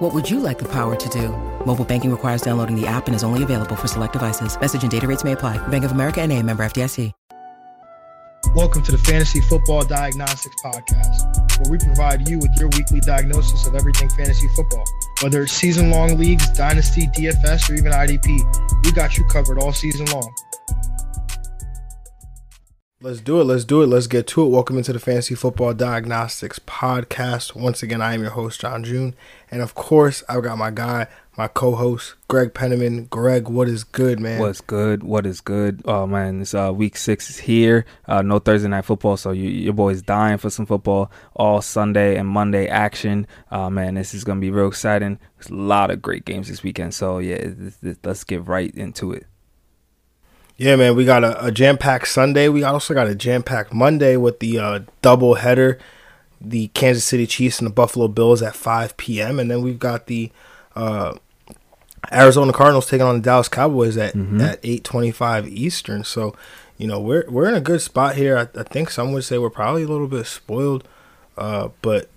What would you like the power to do? Mobile banking requires downloading the app and is only available for select devices. Message and data rates may apply. Bank of America and a member FDIC. Welcome to the Fantasy Football Diagnostics Podcast, where we provide you with your weekly diagnosis of everything fantasy football. Whether it's season long leagues, dynasty, DFS, or even IDP, we got you covered all season long. Let's do it. Let's do it. Let's get to it. Welcome into the Fantasy Football Diagnostics Podcast. Once again, I am your host, John June. And of course, I've got my guy, my co-host Greg Penniman. Greg, what is good, man? What's good? What is good? Oh man, this uh, week six is here. Uh, no Thursday night football, so you, your boy's dying for some football. All Sunday and Monday action. Uh, man, this is gonna be real exciting. There's a lot of great games this weekend. So yeah, let's get right into it. Yeah, man, we got a, a jam-packed Sunday. We also got a jam-packed Monday with the uh, double header, the Kansas City Chiefs and the Buffalo Bills at 5 p.m. And then we've got the uh, Arizona Cardinals taking on the Dallas Cowboys at mm-hmm. at eight twenty five Eastern. So, you know, we're we're in a good spot here. I, I think some would say we're probably a little bit spoiled, uh, but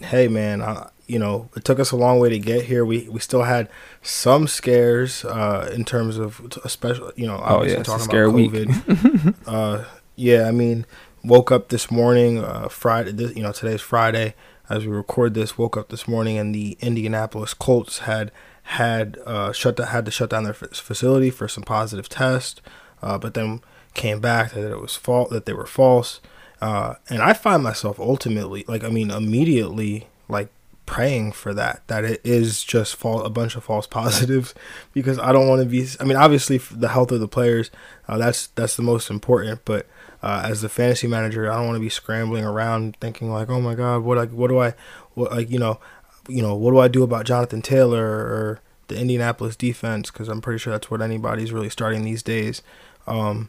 hey, man, I, you know, it took us a long way to get here. We we still had some scares uh, in terms of especially, you know, obviously oh, yeah, talking about COVID. uh, yeah, I mean, woke up this morning, uh, Friday. This, you know, today's Friday as we record this. Woke up this morning and the Indianapolis Colts had had uh, shut had to shut down their facility for some positive tests, uh, but then came back that it was fault that they were false. Uh, and I find myself ultimately, like I mean, immediately like praying for that that it is just fall, a bunch of false positives because I don't want to be. I mean, obviously the health of the players uh, that's that's the most important, but. Uh, as the fantasy manager, I don't want to be scrambling around thinking like, "Oh my God, what like what do I, what like you know, you know, what do I do about Jonathan Taylor or the Indianapolis defense? Because I'm pretty sure that's what anybody's really starting these days. Um,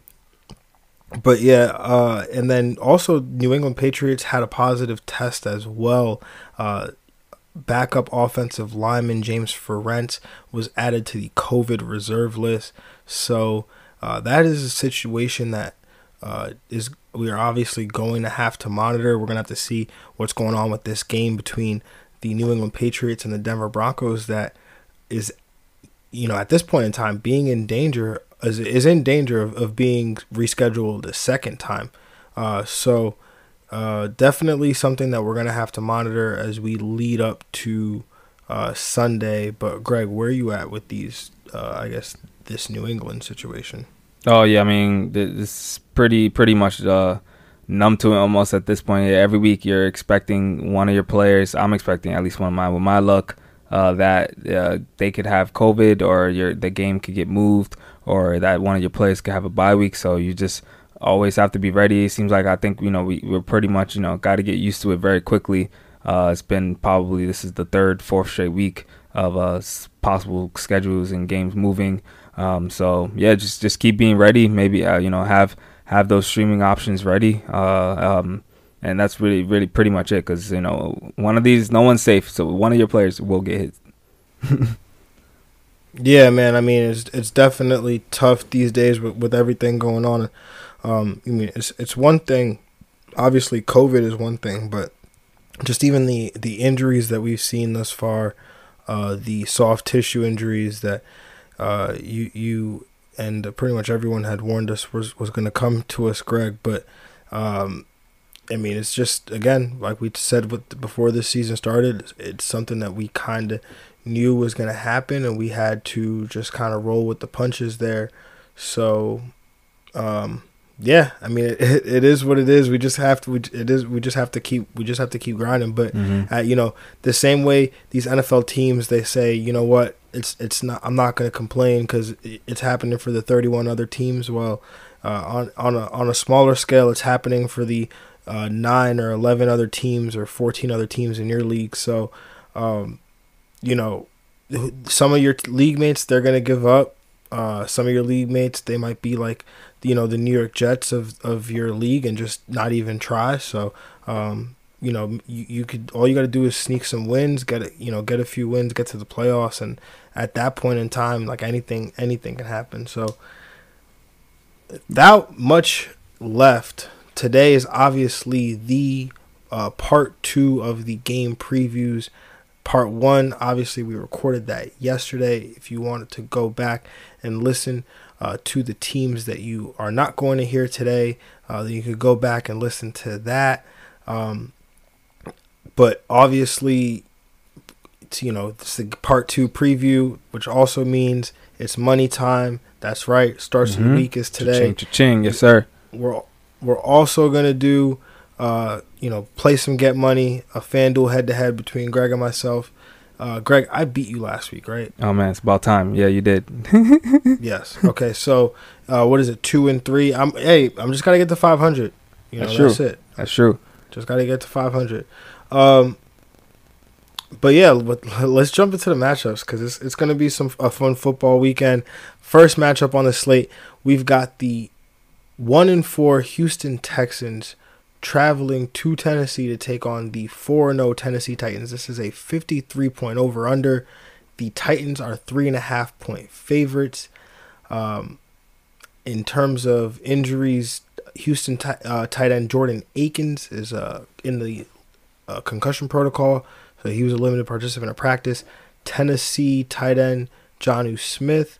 but yeah, uh, and then also New England Patriots had a positive test as well. Uh, backup offensive lineman James Ferentz was added to the COVID reserve list. So uh, that is a situation that uh, is we are obviously going to have to monitor. We're gonna have to see what's going on with this game between the New England Patriots and the Denver Broncos that is, you know, at this point in time, being in danger is, is in danger of, of being rescheduled a second time. Uh, so uh, definitely something that we're gonna have to monitor as we lead up to uh, Sunday. But Greg, where are you at with these? Uh, I guess this New England situation. Oh yeah, I mean it's pretty pretty much uh, numb to it almost at this point. Every week you're expecting one of your players. I'm expecting at least one of mine with my luck uh, that they could have COVID or your the game could get moved or that one of your players could have a bye week. So you just always have to be ready. It seems like I think you know we, we're pretty much you know got to get used to it very quickly. Uh, it's been probably this is the third, fourth straight week of uh, possible schedules and games moving. Um, so yeah, just just keep being ready. Maybe uh, you know have have those streaming options ready. Uh, um, and that's really, really pretty much it. Because you know, one of these, no one's safe. So one of your players will get hit. yeah, man. I mean, it's it's definitely tough these days with, with everything going on. Um, I mean, it's it's one thing. Obviously, COVID is one thing, but just even the the injuries that we've seen thus far, uh, the soft tissue injuries that uh, you you and pretty much everyone had warned us was was going to come to us, Greg. But um, I mean, it's just again like we said with before this season started. It's something that we kind of knew was going to happen, and we had to just kind of roll with the punches there. So, um, yeah, I mean, it, it is what it is. We just have to. We, it is. We just have to keep. We just have to keep grinding. But mm-hmm. uh, you know, the same way these NFL teams, they say, you know what, it's it's not. I'm not going to complain because it's happening for the 31 other teams. Well, uh, on on a on a smaller scale, it's happening for the uh, nine or 11 other teams or 14 other teams in your league. So, um, you know, some of your league mates they're gonna give up. Uh, some of your league mates they might be like you know the New York Jets of of your league and just not even try. So um, you know you, you could all you got to do is sneak some wins, get a, you know get a few wins, get to the playoffs, and at that point in time, like anything anything can happen. So without much left, today is obviously the uh, part two of the game previews. Part one, obviously, we recorded that yesterday. If you wanted to go back and listen uh, to the teams that you are not going to hear today, uh, you could go back and listen to that. Um, but obviously, it's, you know, it's the part two preview, which also means it's money time. That's right. Starts mm-hmm. of the week is today. Cha-ching, cha-ching. Yes, sir. We're we're also gonna do, uh, you know, play some get money, a FanDuel head to head between Greg and myself. Uh, Greg, I beat you last week, right? Oh man, it's about time. Yeah, you did. yes. Okay. So, uh, what is it? Two and three. I'm. Hey, I'm just gotta get to 500. You know, that's, that's it. That's true. Just gotta get to 500. Um, but yeah, but let's jump into the matchups because it's it's gonna be some a fun football weekend. First matchup on the slate, we've got the one and four Houston Texans traveling to Tennessee to take on the 4 0 Tennessee Titans. This is a 53 point over under. The Titans are three and a half point favorites. Um, in terms of injuries, Houston t- uh, tight end Jordan Akins is uh, in the uh, concussion protocol, so he was a limited participant in practice. Tennessee tight end Jonnu Smith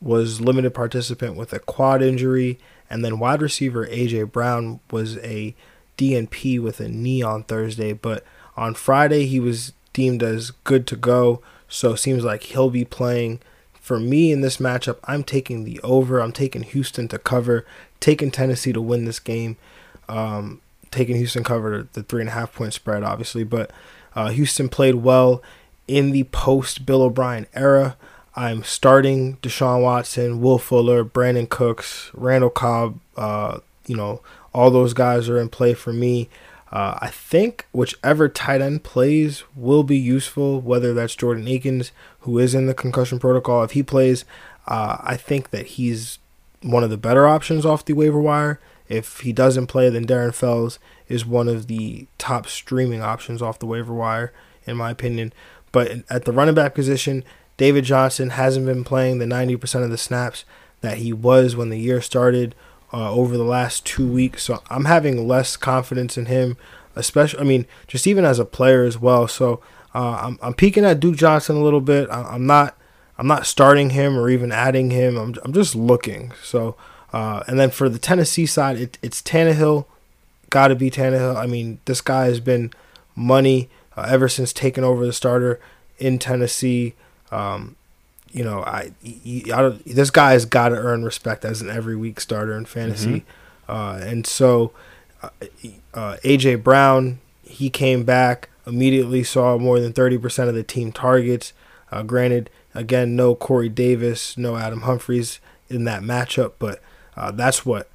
was limited participant with a quad injury, and then wide receiver AJ Brown was a DNP with a knee on Thursday, but on Friday he was deemed as good to go. So it seems like he'll be playing. For me in this matchup, I'm taking the over. I'm taking Houston to cover, taking Tennessee to win this game, um, taking Houston cover the three and a half point spread, obviously. But uh, Houston played well in the post Bill O'Brien era. I'm starting Deshaun Watson, Will Fuller, Brandin Cooks, Randall Cobb. Uh, you know, all those guys are in play for me. Uh, I think whichever tight end plays will be useful, whether that's Jordan Akins, who is in the concussion protocol. If he plays, uh, I think that he's one of the better options off the waiver wire. If he doesn't play, then Darren Fells is one of the top streaming options off the waiver wire, in my opinion. But at the running back position, David Johnson hasn't been playing the 90% of the snaps that he was when the year started uh, over the last two weeks. So I'm having less confidence in him, especially, I mean, just even as a player as well. So uh, I'm, I'm peeking at Duke Johnson a little bit. I, am not. I'm not starting him or even adding him. I'm, I'm just looking. So, uh, and then for the Tennessee side, it, it's Tannehill. Got to be Tannehill. I mean, this guy has been money uh, ever since taking over the starter in Tennessee. Um, you know, I, I this guy has got to earn respect as an every week starter in fantasy, mm-hmm. uh, and so uh, uh AJ Brown he came back immediately saw more than thirty percent of the team targets. Uh, granted, again, no Corey Davis, no Adam Humphries in that matchup, but uh, that's what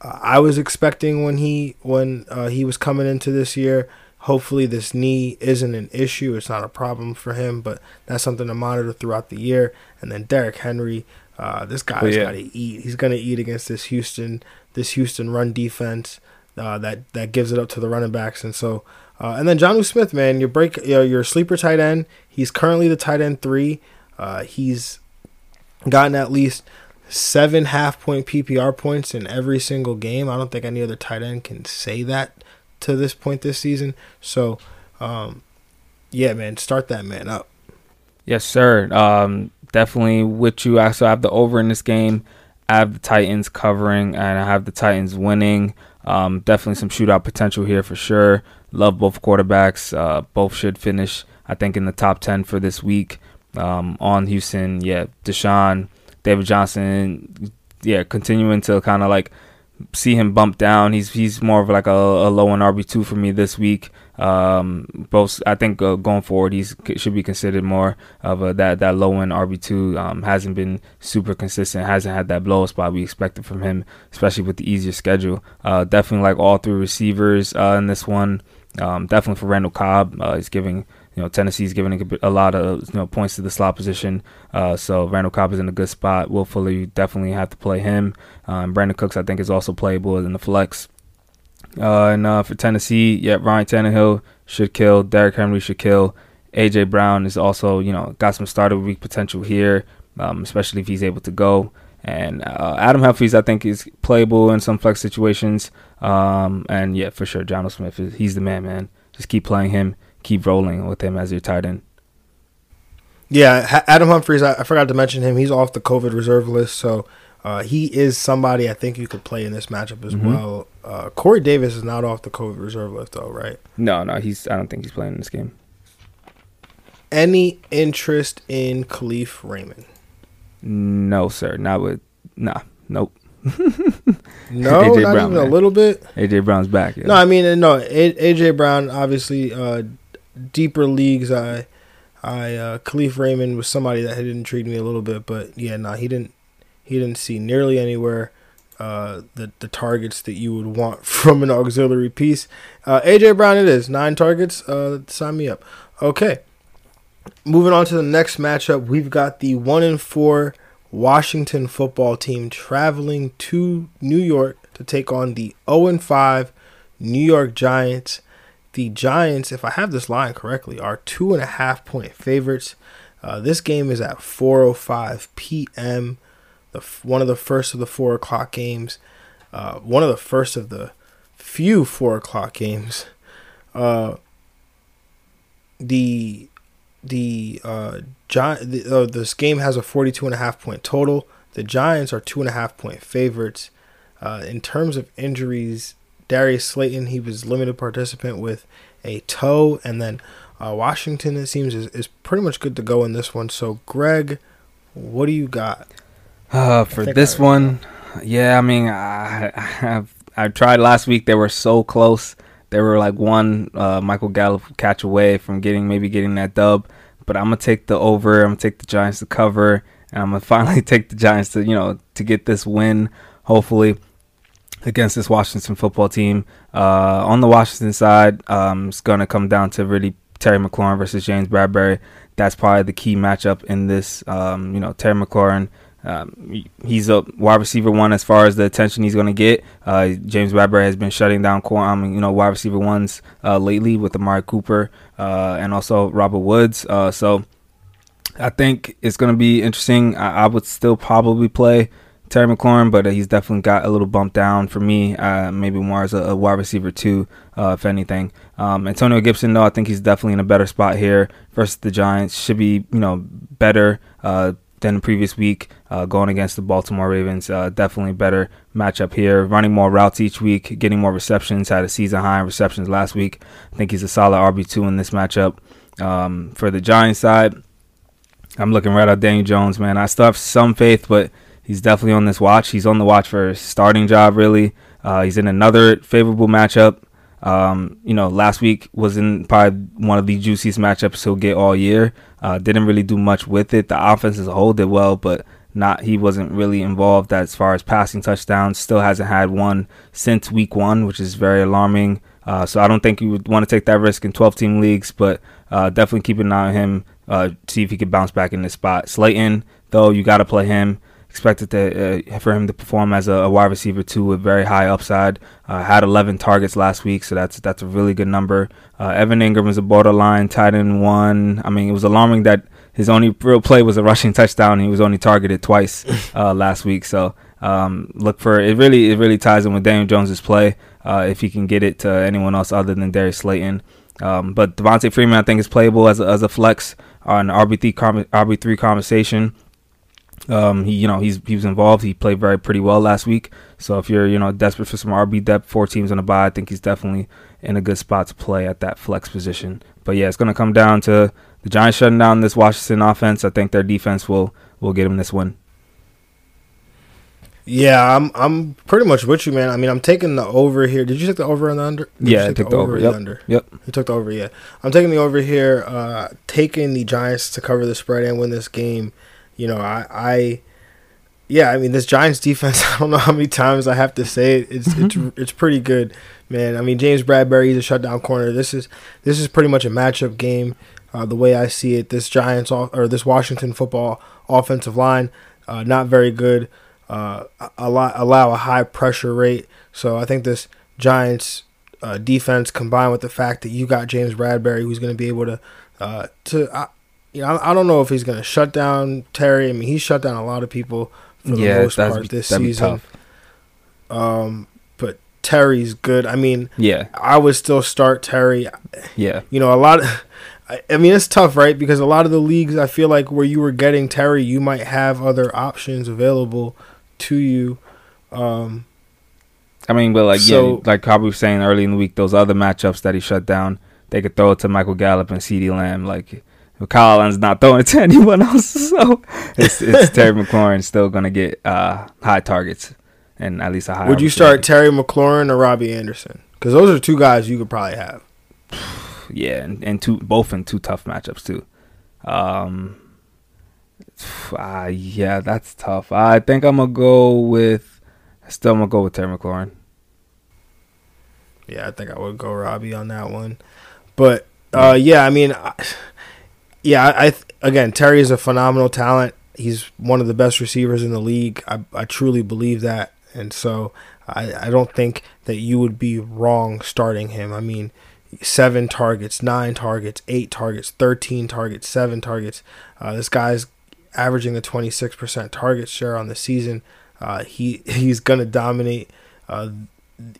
I was expecting when he when he was coming into this year. Hopefully, this knee isn't an issue. It's not a problem for him, but that's something to monitor throughout the year. And then Derrick Henry, uh, this guy's oh, yeah. got to eat. He's going to eat against this Houston, this Houston run defense uh, that that gives it up to the running backs. And so, uh, and then Jonnu Smith, man, your break, you know, your sleeper tight end. He's currently the tight end three. Uh, he's gotten at least seven half point PPR points in every single game. I don't think any other tight end can say that to this point this season. So, um, yeah, man, start that man up. Yes, sir. Um, definitely with you. I also have the over in this game. I have the Titans covering, and I have the Titans winning. Um, definitely some shootout potential here for sure. Love both quarterbacks. Uh, both should finish, I think, in the top 10 for this week. Um, on Houston, yeah, Deshaun, David Johnson, yeah, continuing to kind of like see him bump down. He's he's more of like a, a low end RB two for me this week. Um, both I think uh, going forward he should be considered more of a that that low end RB two. Um, hasn't been super consistent. Hasn't had that blow spot we expected from him, especially with the easier schedule. Uh, definitely like all three receivers uh, in this one. Um, definitely for Randall Cobb, uh, he's giving you know Tennessee's giving a lot of you know points to the slot position. Uh, so Randall Cobb is in a good spot. Will Fuller definitely have to play him. Um, Brandin Cooks I think is also playable in the flex. Uh, and uh, for Tennessee, yeah, Ryan Tannehill should kill. Derrick Henry should kill. AJ Brown is also, you know, got some starter week potential here, um, especially if he's able to go. And uh, Adam Humphries, I think, is playable in some flex situations. Um, and yeah, for sure, Jonnu Smith, he's the man, man. Just keep playing him, keep rolling with him as your tight end. Yeah, Adam Humphries, I, forgot to mention him. He's off the COVID reserve list, so uh, he is somebody I think you could play in this matchup as mm-hmm. well. Uh, Corey Davis is not off the COVID reserve list though, right? No, no, he's. I don't think he's playing in this game. Any interest in Kalif Raymond? No, sir. Not with. Nah. Nope. no, AJ not Brown, even man. a little bit. AJ Brown's back. Yeah. No, I mean no. A- AJ Brown, obviously, uh, deeper leagues. I, I, uh, Kalif Raymond was somebody that had intrigued me a little bit, but yeah, no, he didn't. He didn't see nearly anywhere uh, the the targets that you would want from an auxiliary piece. Uh, AJ Brown, it is nine targets. Uh, sign me up. Okay, moving on to the next matchup, we've got the one and four Washington football team traveling to New York to take on the 0 and 5 New York Giants. The Giants, if I have this line correctly, are two and a half point favorites. Uh, this game is at 4:05 p.m the one of the first of the four o'clock games, uh, one of the first of the few four o'clock games. Uh, the the uh, the, uh, this game has a 42 and a half point total. The Giants are two and a half point favorites. Uh, in terms of injuries, Darius Slayton he was limited participant with a toe, and then uh, Washington it seems is, is pretty much good to go in this one. So Greg, what do you got? Uh, for this one, yeah, I mean, I, I have I tried last week. They were so close. They were like one uh, Michael Gallup catch away from getting maybe getting that dub. But I'm gonna take the over. I'm gonna take the Giants to cover, and I'm gonna finally take the Giants to you know to get this win. Hopefully against this Washington football team. Uh, on the Washington side, um, it's gonna come down to really Terry McLaurin versus James Bradberry. That's probably the key matchup in this. Um, you know, Terry McLaurin um, he's a wide receiver one as far as the attention he's going to get. Uh, James Bradberry has been shutting down, um, you know, wide receiver ones uh, lately with Amari Cooper uh, and also Robert Woods. Uh, so I think it's going to be interesting. I, I, would still probably play Terry McLaurin, but he's definitely got a little bump down for me. Uh, maybe more as a, a wide receiver too, uh, if anything. Um, Antonio Gibson, though, I think he's definitely in a better spot here versus the Giants. Should be, you know, better than the previous week, uh, going against the Baltimore Ravens. Uh, definitely better matchup here. Running more routes each week, getting more receptions. Had a season high in receptions last week. I think he's a solid RB two in this matchup. Um, for the Giants side, I'm looking right at Daniel Jones. Man, I still have some faith, but he's definitely on this watch. He's on the watch for a starting job. Really, uh, he's in another favorable matchup. Um, you know, last week was in probably one of the juiciest matchups he'll get all year. Uh, didn't really do much with it. The offense as a whole did well, but not he wasn't really involved as far as passing touchdowns. Still hasn't had one since week one, which is very alarming. Uh, so I don't think you would want to take that risk in 12 team leagues, but uh, definitely keep an eye on him. Uh, see if he could bounce back in this spot. Slayton, though, you got to play him expected to uh, for him to perform as a, a, wide receiver too with very high upside. Uh, had 11 targets last week, so that's that's a really good number. Uh, Evan Engram is a borderline tight end one. I mean, it was alarming that his only real play was a rushing touchdown. He was only targeted twice uh, last week, so um, look for it. Really, it really ties in with Daniel Jones's play uh, if he can get it to anyone else other than Darius Slayton. Um, but Devonta Freeman, I think, is playable as a, as a flex on RB three RB three conversation. Um, he, you know, he's he was involved. He played very pretty well last week. So if you're, you know, desperate for some RB depth, four teams on the bye, I think he's definitely in a good spot to play at that flex position. But yeah, it's going to come down to the Giants shutting down this Washington offense. I think their defense will will get him this win. Yeah, I'm I'm pretty much with you, man. I mean, I'm taking the over here. Did you take the over and the under? Did yeah, I took the, over, over yep. the under. Yep. You took the over, yeah. I'm taking the over here, uh, taking the Giants to cover the spread and win this game you know, I, I yeah, I mean this Giants defense. I don't know how many times I have to say it. It's mm-hmm. it's it's pretty good, man. I mean James Bradberry is a shutdown corner. This is this is pretty much a matchup game. Uh, the way I see it, this Giants or this Washington football offensive line, uh, not very good. Uh, allow, allow a high pressure rate. So I think this Giants uh, defense combined with the fact that you got James Bradberry, who's going to be able to uh, to you know I, I, don't know if he's going to shut down Terry. I mean, he shut down a lot of people for the yeah, most part this season. Um, but Terry's good. I mean, yeah, I would still start Terry. Yeah, you know a lot. Of, I mean, it's tough, right? Because a lot of the leagues, I feel like where you were getting Terry, you might have other options available to you. Um, I mean, but like so, yeah, like Kabu was saying early in the week, those other matchups that he shut down, they could throw it to Michael Gallup and CeeDee Lamb. Like Kyle Allen's not throwing it to anyone else, so it's, it's Terry McLaurin still gonna get uh, high targets and at least a high. Would you start Terry McLaurin or Robbie Anderson? Because those are two guys you could probably have. yeah, and, and two both in two tough matchups too. Um, uh, yeah, that's tough. I think I'm gonna go with. Still, I'm gonna go with Terry McLaurin. Yeah, I think I would go Robbie on that one. But uh, yeah, I mean, yeah, I, I again Terry is a phenomenal talent. He's one of the best receivers in the league. I, I truly believe that, and so I, I don't think that you would be wrong starting him. I mean, seven targets, nine targets, eight targets, thirteen targets, seven targets. Uh, this guy's averaging a 26% target share on the season. Uh, he he's gonna dominate uh,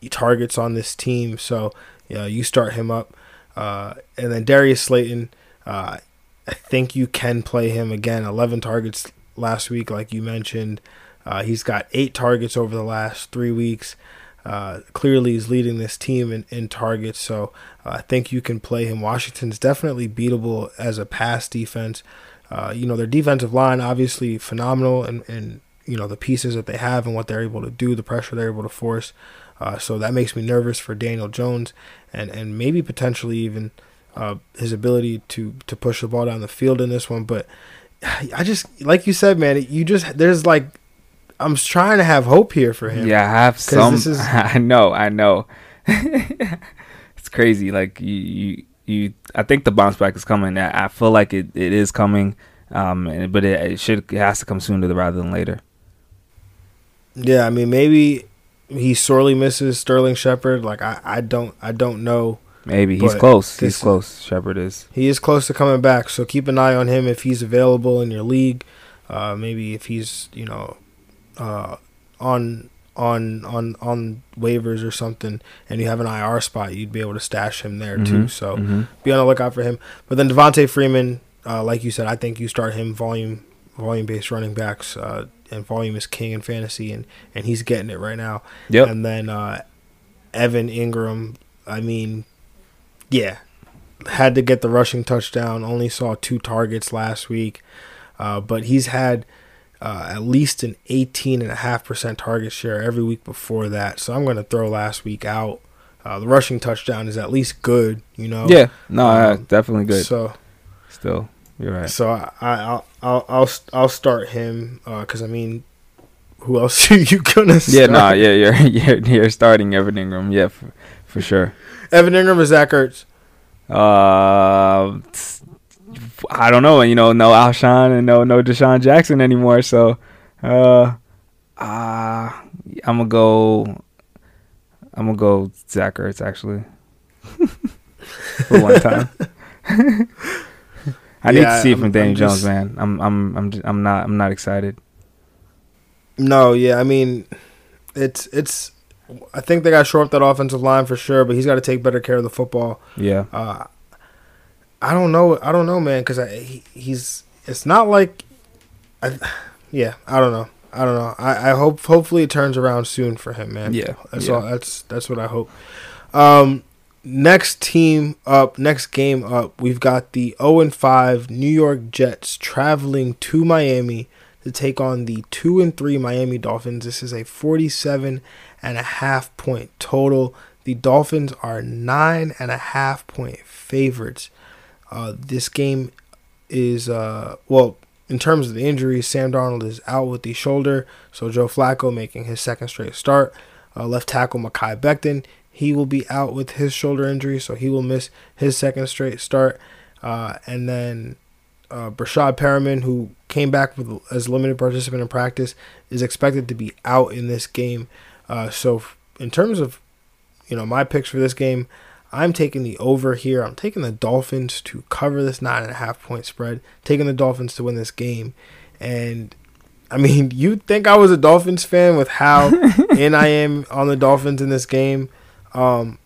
targets on this team. So yeah, you start him up, uh, and then Darius Slayton. Uh, I think you can play him again. 11 targets last week, like you mentioned. Uh, he's got eight targets over the last three weeks. Uh, clearly, he's leading this team in, in targets, so I think you can play him. Washington's definitely beatable as a pass defense. Uh, you know, their defensive line obviously phenomenal, and, and you know the pieces that they have and what they're able to do, the pressure they're able to force. Uh, so that makes me nervous for Daniel Jones, and and maybe potentially even uh, his ability to to push the ball down the field in this one. But I just like you said, man, you just there's like I'm trying to have hope here for him. Yeah, I have some. Is, I know, I know. it's crazy. Like you, you you I think the bounce back is coming. I, I feel like it, it is coming, um, and, but it, it should it has to come sooner rather than later. Yeah, I mean maybe he sorely misses Sterling Shepard. Like I, I don't I don't know. Maybe he's close. He's close. Shepard is. He is close to coming back. So keep an eye on him if he's available in your league. Uh, maybe if he's you know uh, on on on on waivers or something, and you have an IR spot, you'd be able to stash him there mm-hmm. too. So mm-hmm. be on the lookout for him. But then Devonta Freeman, uh, like you said, I think you start him volume volume based running backs, uh, and volume is king in fantasy, and and he's getting it right now. Yep. And then uh, Evan Engram. I mean, yeah, had to get the rushing touchdown. Only saw two targets last week, uh, but he's had uh, at least an 18.5% target share every week before that. So I'm going to throw last week out. Uh, the rushing touchdown is at least good, you know. Yeah, no, um, definitely good. So, still, you're right. So I, I I'll I'll I'll start him because uh, I mean, who else are you gonna? Start? Yeah, no, nah, yeah, you're you're you're starting Evan Engram, yeah, for, for sure. Evan Engram or Zach Ertz? Uh, I don't know. You know, no Alshon and no no DeSean Jackson anymore. So, uh, uh I'm gonna go. I'm gonna go Zach Ertz actually for one time. I need to see it from Danny Jones, man. I'm I'm I'm I'm not I'm not excited. No, yeah, I mean, it's it's. I think they got to shore up that offensive line for sure, but he's got to take better care of the football. Yeah. Uh, I don't know. I don't know, man, because he, he's. It's not like. I, yeah, I don't know. I don't know. I, I hope hopefully it turns around soon for him, man. Yeah, that's yeah. all. That's that's what I hope. Um, next team up, next game up, we've got the 0 and 5 New York Jets traveling to Miami to take on the 2 and 3 Miami Dolphins. This is a 47 and a half point total. The Dolphins are nine and a half point favorites. Uh, this game is uh, well in terms of the injuries. Sam Darnold is out with the shoulder, so Joe Flacco making his second straight start. Uh, left tackle Mekhi Becton he will be out with his shoulder injury, so he will miss his second straight start. uh, and then uh, Breshad Perriman, who came back with as limited participant in practice, is expected to be out in this game. Uh, so, in terms of you know my picks for this game, I'm taking the over here. I'm taking the Dolphins to cover this nine and a half point spread. Taking the Dolphins to win this game, and I mean, you'd think I was a Dolphins fan with how in I am on the Dolphins in this game. Um,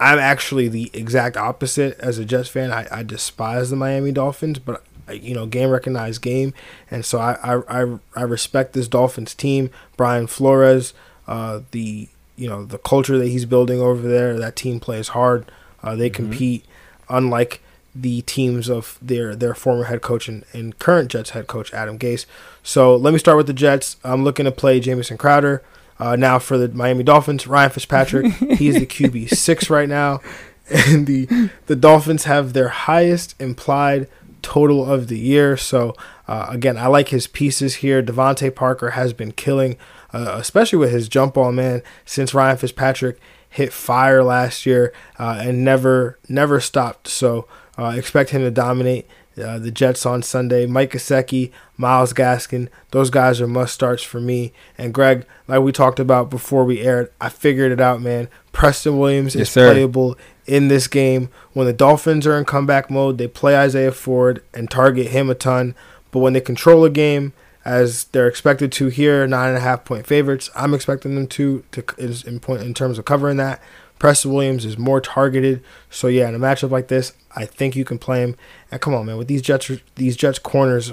I'm actually the exact opposite as a Jets fan. I, I despise the Miami Dolphins, but you know, game recognized game, and so I I, I, I respect this Dolphins team. Brian Flores, uh, the you know the culture that he's building over there. That team plays hard. Uh, they mm-hmm. compete, unlike the teams of their their former head coach and, and current Jets head coach Adam Gase. So let me start with the Jets. I'm looking to play Jamison Crowder. Uh, now for the Miami Dolphins, Ryan Fitzpatrick. he's the QB six right now, and the the Dolphins have their highest implied total of the year. So uh, again, I like his pieces here. DeVante Parker has been killing, uh, especially with his jump ball man since Ryan Fitzpatrick hit fire last year uh, and never never stopped. So uh, expect him to dominate. Uh, the Jets on Sunday. Mike Gesicki, Myles Gaskin, those guys are must starts for me. And Greg, like we talked about before we aired, I figured it out, man. Preston Williams yes, is sir. playable in this game. When the Dolphins are in comeback mode, they play Isaiah Ford and target him a ton. But when they control a game, as they're expected to here, nine and a half point favorites, I'm expecting them to to in point in terms of covering that. Preston Williams is more targeted. So yeah, in a matchup like this, I think you can play him. And come on, man, with these Jets these Jets corners,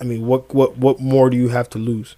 I mean, what what what more do you have to lose?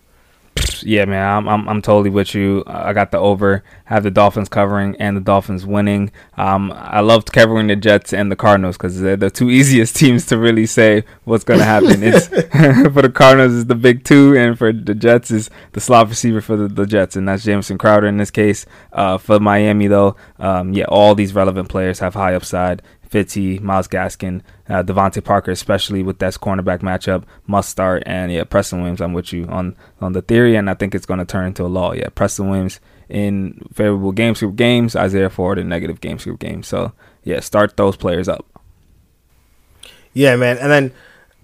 Yeah, man, I'm, I'm, I'm totally with you. I got the over, have the Dolphins covering and the Dolphins winning. Um, I loved covering the Jets and the Cardinals because they're the two easiest teams to really say what's going to happen. it's for the Cardinals is the big two, and for the Jets is the slot receiver for the, the Jets, and that's Jamison Crowder in this case. Uh, for Miami though, um, yeah, all these relevant players have high upside. Fitzy, Myles Gaskin, uh, DeVante Parker, especially with that cornerback matchup, must start. And yeah, Preston Williams, I'm with you on on the theory, and I think it's going to turn into a law. Yeah, Preston Williams in favorable game script games, Isaiah Ford in negative game script games. So yeah, start those players up. Yeah, man, and then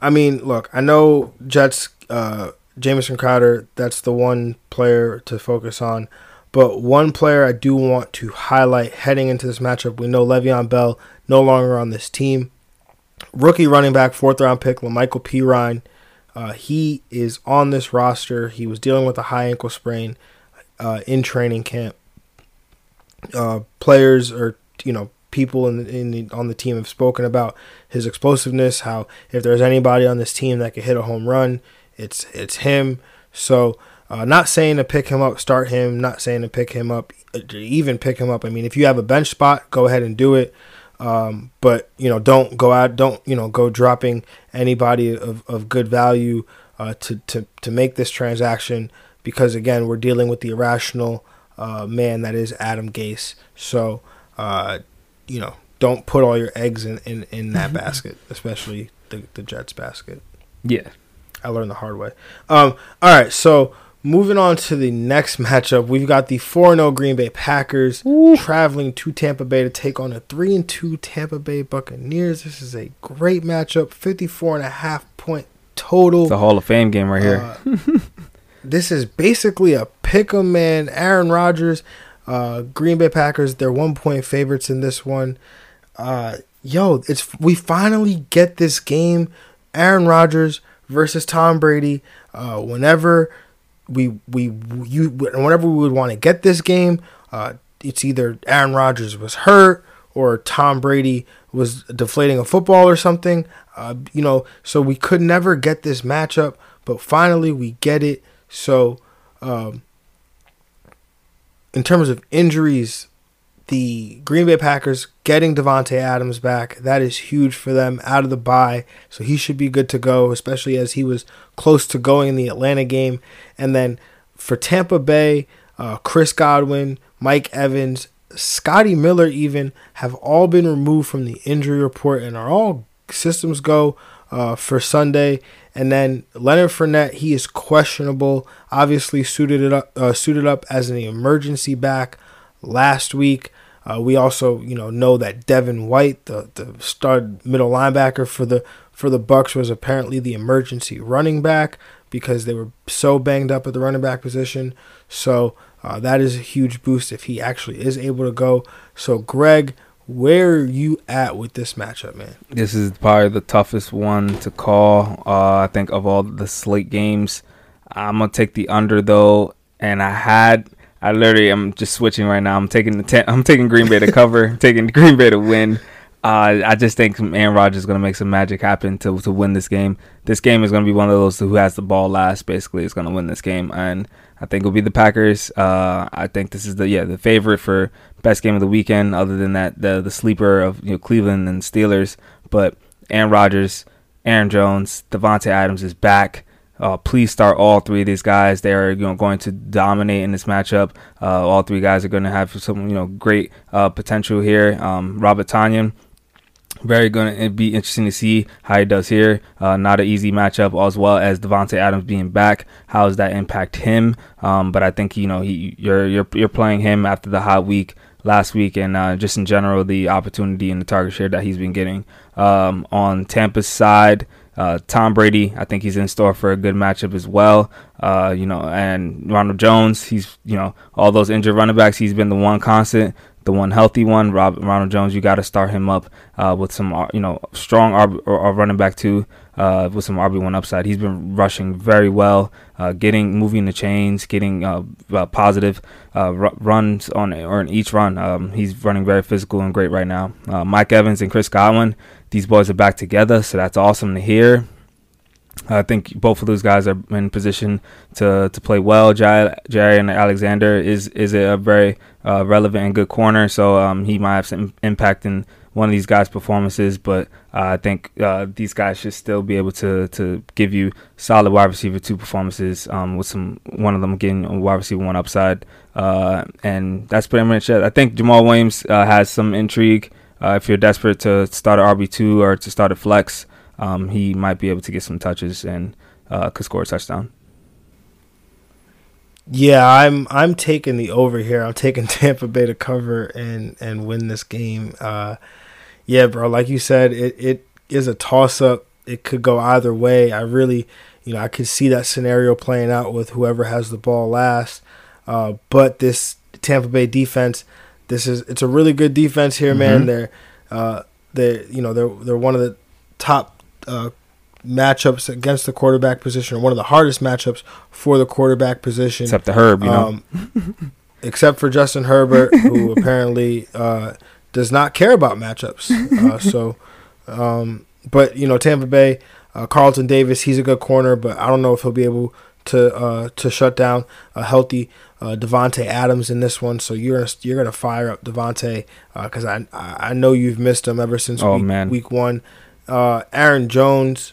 I mean, look, I know Jets, uh, Jamison Crowder, that's the one player to focus on. But one player I do want to highlight heading into this matchup, we know Le'Veon Bell no longer on this team. Rookie running back, fourth round pick, La'Mical Perine. Uh, he is on this roster. He was dealing with a high ankle sprain uh, in training camp. Uh, players or you know people in in the, on the team have spoken about his explosiveness. How if there's anybody on this team that can hit a home run, it's it's him. So uh, not saying to pick him up, start him. Not saying to pick him up, even pick him up. I mean, if you have a bench spot, go ahead and do it. Um, but you know, don't go out, don't you know, go dropping anybody of, of good value uh, to to to make this transaction because again, we're dealing with the irrational uh, man that is Adam Gase. So uh, you know, don't put all your eggs in in, in that basket, especially the the Jets basket. Yeah, I learned the hard way. Um, all right, so Moving on to the next matchup, we've got the 4 0 Green Bay Packers Ooh. traveling to Tampa Bay to take on a 3 2 Tampa Bay Buccaneers. This is a great matchup, 54 and a half point total. It's a Hall of Fame game right here. Uh, this is basically a pick 'em man. Aaron Rodgers, uh, Green Bay Packers, they're one point favorites in this one. Uh, yo, it's we finally get this game. Aaron Rodgers versus Tom Brady. Uh, whenever we we you whenever we would want to get this game, uh, it's either Aaron Rodgers was hurt or Tom Brady was deflating a football or something. Uh, you know, so we could never get this matchup, but finally we get it. So, um, in terms of injuries, the Green Bay Packers getting Davante Adams back, that is huge for them out of the bye. So he should be good to go, especially as he was close to going in the Atlanta game. And then for Tampa Bay, uh, Chris Godwin, Mike Evans, Scotty Miller, even have all been removed from the injury report and are all systems go uh, for Sunday. And then Leonard Fournette, he is questionable. Obviously suited it up, uh, suited up as an emergency back last week. Uh, we also, you know, know that Devin White, the the stud middle linebacker for the for the Bucks, was apparently the emergency running back because they were so banged up at the running back position. So uh, that is a huge boost if he actually is able to go. So Greg, where are you at with this matchup, man? This is probably the toughest one to call. Uh, I think of all the slate games, I'm gonna take the under though, and I had. I literally am just switching right now. I'm taking the ten, I'm taking Green Bay to cover, taking Green Bay to win. Uh, I just think Aaron Rodgers is going to make some magic happen to to win this game. This game is going to be one of those who has the ball last. Basically, is going to win this game, and I think it'll be the Packers. Uh, I think this is the yeah the favorite for best game of the weekend. Other than that, the the sleeper of you know Cleveland and Steelers. But Aaron Rodgers, Aaron Jones, Davante Adams is back. Uh, please start all three of these guys. They are you know going to dominate in this matchup. Uh, all three guys are going to have some you know great uh, potential here. Um, Robert Tonyan very going to be interesting to see how he does here. Uh, not an easy matchup, as well as Davante Adams being back. How does that impact him? Um, but I think you know he you're you're you're playing him after the hot week last week, and uh, just in general the opportunity and the target share that he's been getting. Um, on Tampa's side, uh, Tom Brady, I think he's in store for a good matchup as well. Uh, you know, and Ronald Jones, he's you know all those injured running backs, he's been the one constant the one healthy one, Rob, Ronald Jones, you got to start him up uh, with some, uh, you know, strong RB, or, or running back too, uh, with some RB one upside. He's been rushing very well, uh, getting moving the chains, getting uh, uh, positive runs on or in each run. Um, he's running very physical and great right now. Mike Evans and Chris Godwin, these boys are back together, so that's awesome to hear. I think both of those guys are in position to to play well. Jerry and Alexander is is a very uh, relevant and good corner, so um, he might have some impact in one of these guys' performances. But uh, I think uh, these guys should still be able to to give you solid wide receiver two performances. Um, with some one of them getting wide receiver one upside, uh, and that's pretty much it. I think Jamaal Williams uh, has some intrigue. Uh, if you're desperate to start an RB two or to start a flex um, he might be able to get some touches and could score a touchdown. Yeah, I'm I'm taking the over here. I'm taking Tampa Bay to cover and and win this game. Uh, yeah, bro. Like you said, it it is a toss up. It could go either way. I really, you know, I could see that scenario playing out with whoever has the ball last. Uh, but this Tampa Bay defense, this is it's a really good defense here, mm-hmm. man. They're uh, they you know they're they're one of the top uh, matchups against the quarterback position, or one of the hardest matchups for the quarterback position. Except the Herb, you know. Um, except for Justin Herbert, who apparently uh, does not care about matchups. Uh, so, um, but you know, Tampa Bay, uh, Carlton Davis, he's a good corner, but I don't know if he'll be able to uh, to shut down a healthy uh, Davante Adams in this one. So you're gonna, you're gonna fire up Davante because uh, I I know you've missed him ever since oh, week, week one. Uh, Aaron Jones.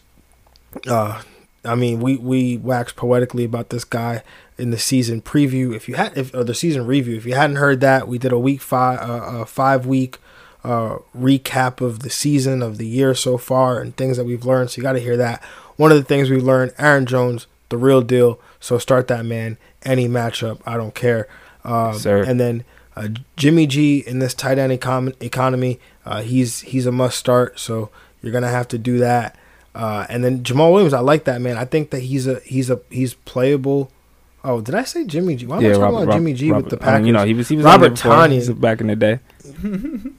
Uh, I mean, we we waxed poetically about this guy in the season preview. If you had, if or the season review, if you hadn't heard that, we did a week five, uh, a five week uh, recap of the season of the year so far and things that we've learned. So you got to hear that. One of the things we learned, Aaron Jones, the real deal. So start that man any matchup. I don't care. Um, Sir. And then uh, Jimmy G in this tight end econ- economy, uh, he's he's a must start. So you're gonna have to do that. Uh, and then Jamaal Williams, I like that man. I think that he's a he's a he's playable. Oh, did I say Jimmy G? Why am yeah, I talking Robert, about Jimmy G Robert, with the Packers? I mean, you know, he was he was Robert Tonyan back in the day.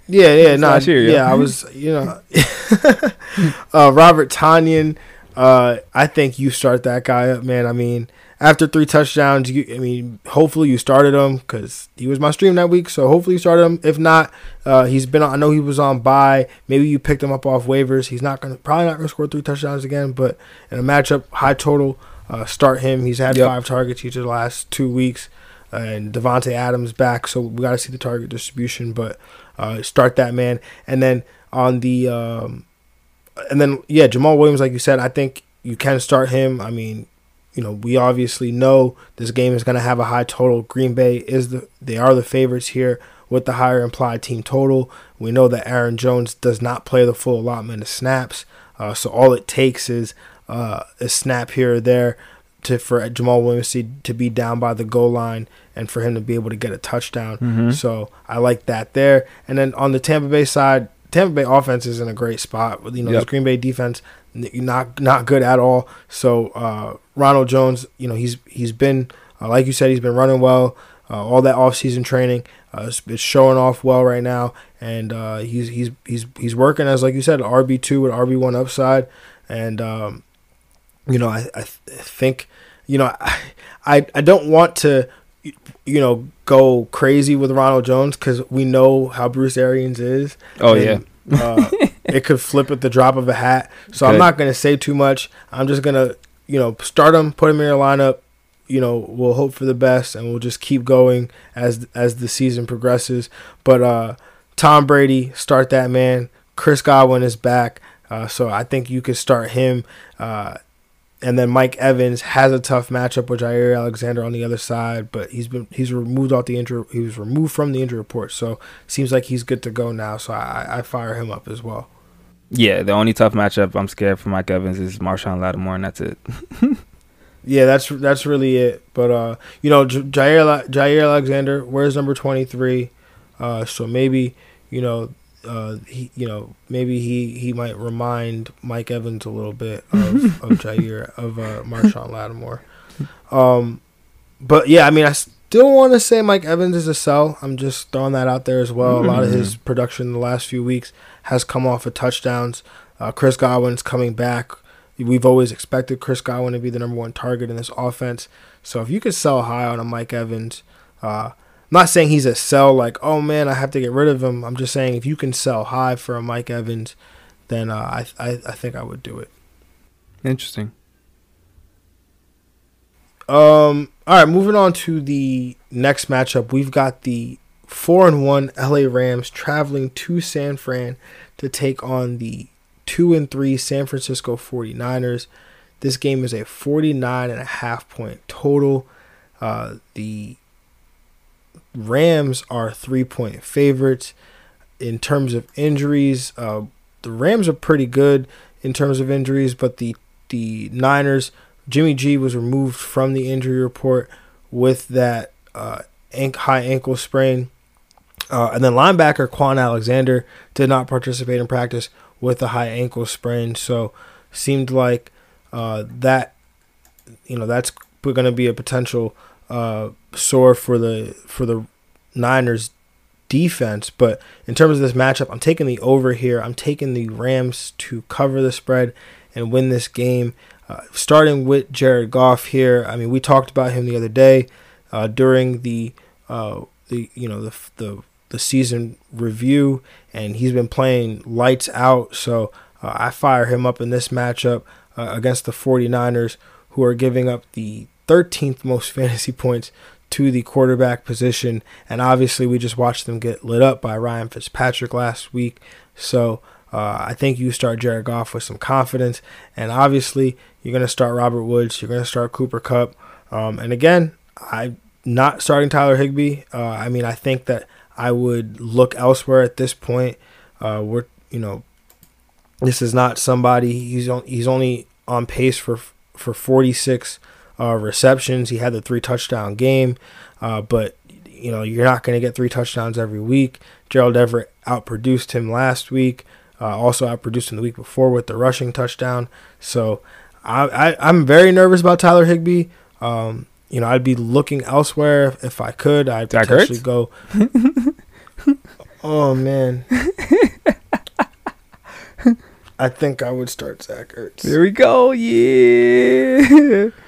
yeah, yeah, no, nah, yeah. yeah. I was, you know, uh, Robert Tonyan. Uh, I think you start that guy up, man. I mean, after three touchdowns, you, I mean, hopefully you started him because he was my stream that week. So hopefully you started him. If not, uh, he's been. On, I know he was on bye. Maybe you picked him up off waivers. He's not gonna probably not gonna score three touchdowns again. But in a matchup, high total, uh, start him. He's had yep. five targets each of the last two weeks, uh, and Davante Adams back. So we got to see the target distribution. But uh, start that man, and then on the. Um, and then yeah, Jamal Williams, like you said, I think you can start him. I mean, you know, we obviously know this game is going to have a high total. Green Bay is the they are the favorites here with the higher implied team total. We know that Aaron Jones does not play the full allotment of snaps, uh, so all it takes is uh, a snap here or there. to for Jamaal Williams to, be down by the goal line and for him to be able to get a touchdown. Mm-hmm. So I like that there. And then on the Tampa Bay side, Tampa Bay offense is in a great spot. You know, Yep. this Green Bay defense not not good at all. So uh, Ronald Jones, you know, he's he's been uh, like you said, he's been running well. Uh, all that offseason training, uh, it's, it's showing off well right now, and uh, he's he's he's he's working as like you said, RB two with RB one upside, and um, you know, I, I think, you know, I, I, I don't want to, you know, go crazy with Ronald Jones because we know how Bruce Arians is. Oh, And, uh, it could flip at the drop of a hat. So I'm not going to say too much. I'm just going to, you know, start him, put him in your lineup. You know, we'll hope for the best, and we'll just keep going as as the season progresses. But uh, Tom Brady, start that man. Chris Godwin is back, uh, so I think you could start him. Uh, and then Mike Evans has a tough matchup with Jaire Alexander on the other side, but he's been he's removed off the injury. He was removed from the injury report, so seems like he's good to go now. So I, I fire him up as well. Yeah, the only tough matchup I'm scared for Mike Evans is Marshon Lattimore, and that's it. Yeah, that's that's really it. But uh, you know, J- Jaire Jaire Alexander, where's number twenty three? Uh, so maybe you know, uh, he you know maybe he he might remind Mike Evans a little bit of of Jaire of uh, Marshon Lattimore. Um, but yeah, I mean, I still want to say Mike Evans is a sell. I'm just throwing that out there as well. A lot of his production in the last few weeks has come off of touchdowns. Uh, Chris Godwin's coming back. We've always expected Chris Godwin to be the number one target in this offense. So if you could sell high on a Mike Evans, uh, I'm not saying he's a sell like, oh man, I have to get rid of him. I'm just saying if you can sell high for a Mike Evans, then uh, I, I I think I would do it. Interesting. Um. All right, moving on to the next matchup. We've got the four and one LA Rams traveling to San Fran to take on the two and three San Francisco 49ers. This game is a 49 and a half point total. Uh, the Rams are three point favorites. In terms of injuries, uh, the Rams are pretty good in terms of injuries, but the the Niners, Jimmy G was removed from the injury report with that uh, high ankle sprain. Uh, and then linebacker Kwon Alexander did not participate in practice with a high ankle sprain. So seemed like uh, that you know that's going to be a potential uh, sore for the for the Niners defense. But in terms of this matchup, I'm taking the over here. I'm taking the Rams to cover the spread and win this game. Uh, starting with Jared Goff here. I mean, we talked about him the other day uh, during the uh, the you know the the the season review, and he's been playing lights out. So uh, I fire him up in this matchup uh, against the 49ers, who are giving up the 13th most fantasy points to the quarterback position. And obviously, we just watched them get lit up by Ryan Fitzpatrick last week. So uh, I think you start Jared Goff with some confidence. And obviously, you're going to start Robert Woods. You're going to start Cooper Kupp. Um, and again, I'm not starting Tyler Higbee. Uh, I mean, I think that I would look elsewhere at this point. Uh, we're, you know, this is not somebody. He's on, he's only on pace for for 46 uh, receptions. He had the three touchdown game, uh, but you know you're not going to get three touchdowns every week. Gerald Everett outproduced him last week. Uh, also outproduced him the week before with the rushing touchdown. So I, I I'm very nervous about Tyler Higbee. Um, you know, I'd be looking elsewhere if, if I could. I'd Zach potentially go. oh man. I think I would start Zach Ertz. There we go. Yeah.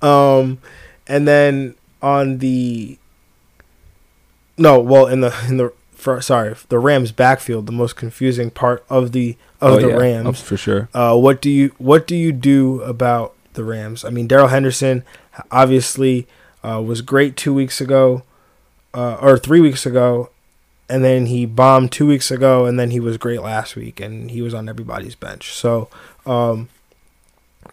Um, and then on the no, well, in the in the for, sorry, the Rams backfield, the most confusing part of the of oh, the yeah. Oh, Rams. for sure. Uh, what do you what do you do about the Rams? I mean, Darrell Henderson obviously uh, was great two weeks ago, uh, or three weeks ago, and then he bombed two weeks ago, and then he was great last week, and he was on everybody's bench. So, um,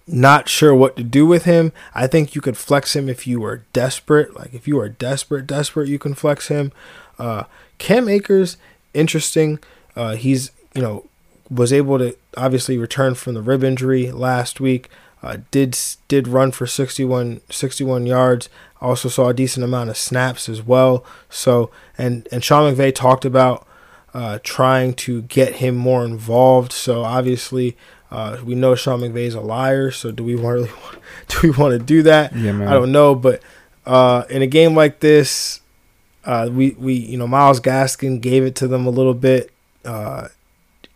not sure what to do with him. I think you could flex him if you were desperate. Like if you are desperate, desperate, you can flex him. Uh, Cam Akers, interesting. Uh, he's you know was able to obviously return from the rib injury last week. Uh, did did run for 61, 61 yards. Also saw a decent amount of snaps as well. So and and Sean McVay talked about uh, trying to get him more involved. So obviously. Uh, we know Sean McVay is a liar, so do we really want, do we want to do that? Yeah, man. I don't know, but uh, in a game like this, uh, we we you know Myles Gaskin gave it to them a little bit. Uh,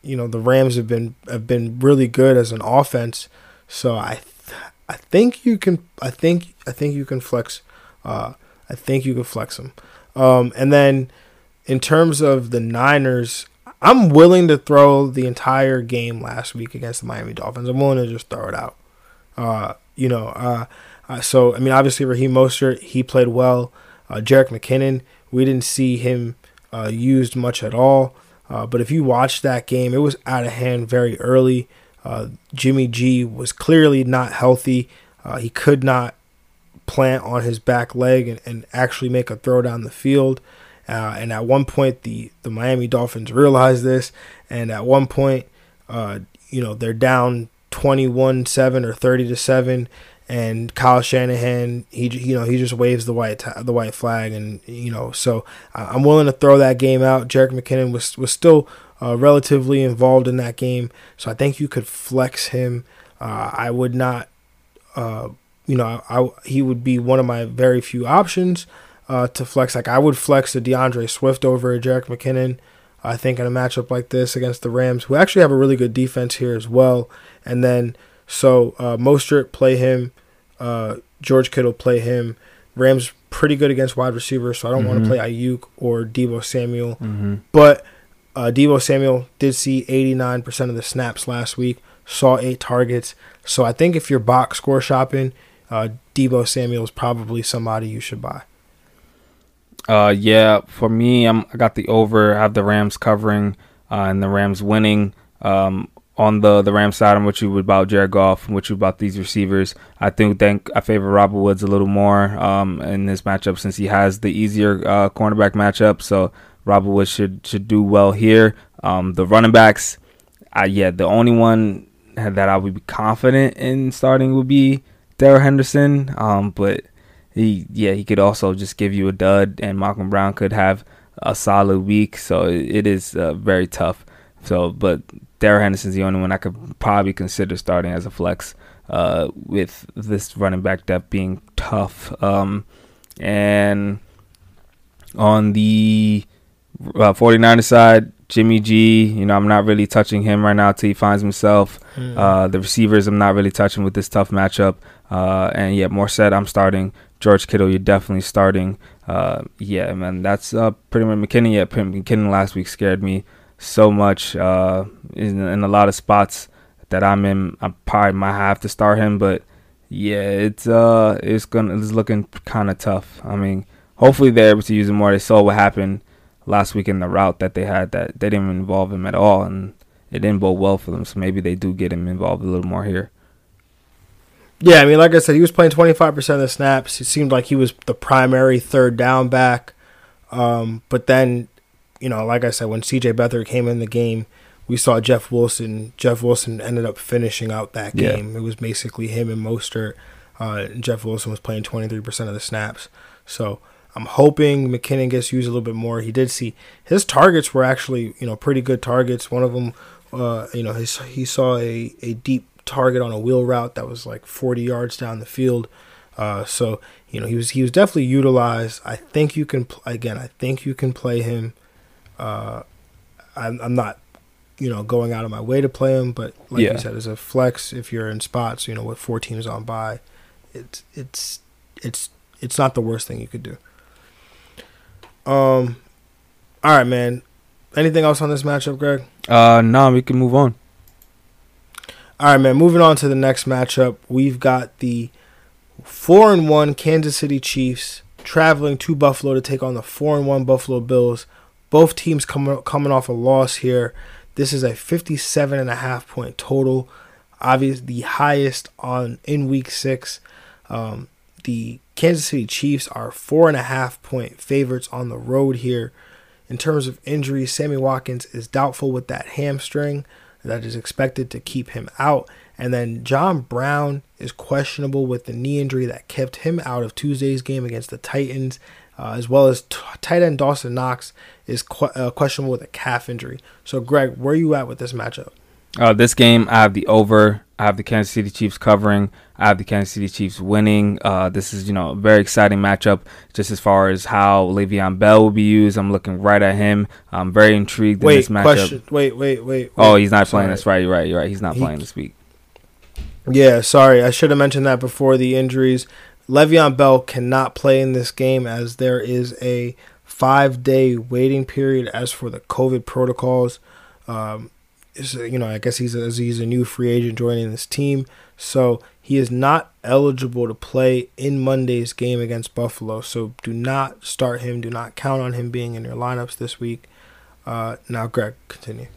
you know the Rams have been have been really good as an offense, so I th- I think you can I think I think you can flex. Uh, I think you can flex them. Um, and then in terms of the Niners, I'm willing to throw the entire game last week against the Miami Dolphins. I'm willing to just throw it out. Uh, you know, uh, uh, so I mean, obviously Raheem Mostert, he played well. Uh, Jerick McKinnon, we didn't see him uh, used much at all. Uh, but if you watch that game, it was out of hand very early. Uh, Jimmy G was clearly not healthy. Uh, he could not plant on his back leg and, and actually make a throw down the field. Uh, and at one point, the, the Miami Dolphins realized this. And at one point, uh, you know, they're down 21 7 or 30 to 7 and Kyle Shanahan, he you know he just waves the white the white flag, and you know so I'm willing to throw that game out. Jerick McKinnon was was still uh, relatively involved in that game, so I think you could flex him. Uh, I would not, uh, you know, I, I, he would be one of my very few options uh, to flex. Like I would flex the D'Andre Swift over Jerick McKinnon. I think in a matchup like this against the Rams, who actually have a really good defense here as well, and then so uh, Mostert play him, uh, George Kittle play him. Rams pretty good against wide receivers, so I don't Mm-hmm. want to play Aiyuk or Deebo Samuel. Mm-hmm. But uh, Deebo Samuel did see 89% of the snaps last week, saw eight targets. So I think if you're box score shopping, uh, Deebo Samuel is probably somebody you should buy. Uh, yeah, for me, I'm I got the over. I have the Rams covering uh, and the Rams winning. Um, on the the Rams side, I'm with you about Jared Goff. I'm with you about these receivers. I think think I favor Robert Woods a little more um, in this matchup since he has the easier uh, cornerback matchup. So Robert Woods should should do well here. Um, the running backs, I yeah, the only one that I would be confident in starting would be Darrell Henderson. Um, but he yeah he could also just give you a dud, and Malcolm Brown could have a solid week. So it, is uh, very tough. So, but Darrell Henderson's the only one I could probably consider starting as a flex. Uh, with this running back depth being tough, um, and on the uh, 49er side, Jimmy G, you know, I'm not really touching him right now till he finds himself. Uh, the receivers, I'm not really touching with this tough matchup. Uh, and yeah, Mostert, I'm starting. George Kittle, you're definitely starting. Uh, yeah, man, that's uh, pretty much McKinnon. Yeah, McKinnon last week scared me so much uh, in, in a lot of spots that I'm in. I probably might have to start him, but yeah, it's uh, it's gonna it's looking kind of tough. I mean, hopefully they're able to use him more. They saw what happened last week in the route that they had that they didn't involve him at all, and it didn't bode well for them. So maybe they do get him involved a little more here. Yeah, I mean, like I said, he was playing 25% of the snaps. It seemed like he was the primary third down back. Um, but then, you know, like I said, when CJ Beathard came in the game, we saw Jeff Wilson. Jeff Wilson ended up finishing out that Yeah. game. It was basically him and Mostert. Uh, Jeff Wilson was playing 23% of the snaps. So I'm hoping McKinnon gets used a little bit more. He did see his targets were actually, you know, pretty good targets. One of them, uh, you know, his, he saw a, a deep target on a wheel route that was like 40 yards down the field. Uh, so you know he was he was definitely utilized. I think you can pl- again. I think you can play him. Uh, I'm, I'm not you know going out of my way to play him, but like Yeah. you said, as a flex, if you're in spots, you know with four teams on by, it's it's it's it's not the worst thing you could do. Um, all right, man. Anything else on this matchup, Greg? Uh, no, we can move on. All right, man. Moving on to the next matchup, we've got the four and one Kansas City Chiefs traveling to Buffalo to take on the four and one Buffalo Bills. Both teams coming coming off a loss here. This is a 57 and a half point total. obviously the highest on in week six. Um, the Kansas City Chiefs are four and a half point favorites on the road here. In terms of injuries, Sammy Watkins is doubtful with that hamstring that is expected to keep him out. And then John Brown is questionable with the knee injury that kept him out of Tuesday's game against the Titans, uh, as well as t- tight end Dawson Knox is qu- uh, questionable with a calf injury. So, Greg, where are you at with this matchup? Uh, this game, I have the over. I have the Kansas City Chiefs covering. I have the Kansas City Chiefs winning. Uh, this is, you know, a very exciting matchup just as far as how Le'Veon Bell will be used. I'm looking right at him. I'm very intrigued wait, in this matchup. Question. Wait, wait, wait, Oh, he's not Sorry. playing. That's right. You're right. You're right. He's not He- playing this week. Yeah, sorry. I should have mentioned that before the injuries. Le'Veon Bell cannot play in this game as there is a five day waiting period as for the COVID protocols. Um, so, you know, I guess he's a, he's a new free agent joining this team. So he is not eligible to play in Monday's game against Buffalo. So do not start him. Do not count on him being in your lineups this week. Uh, now, Greg, continue.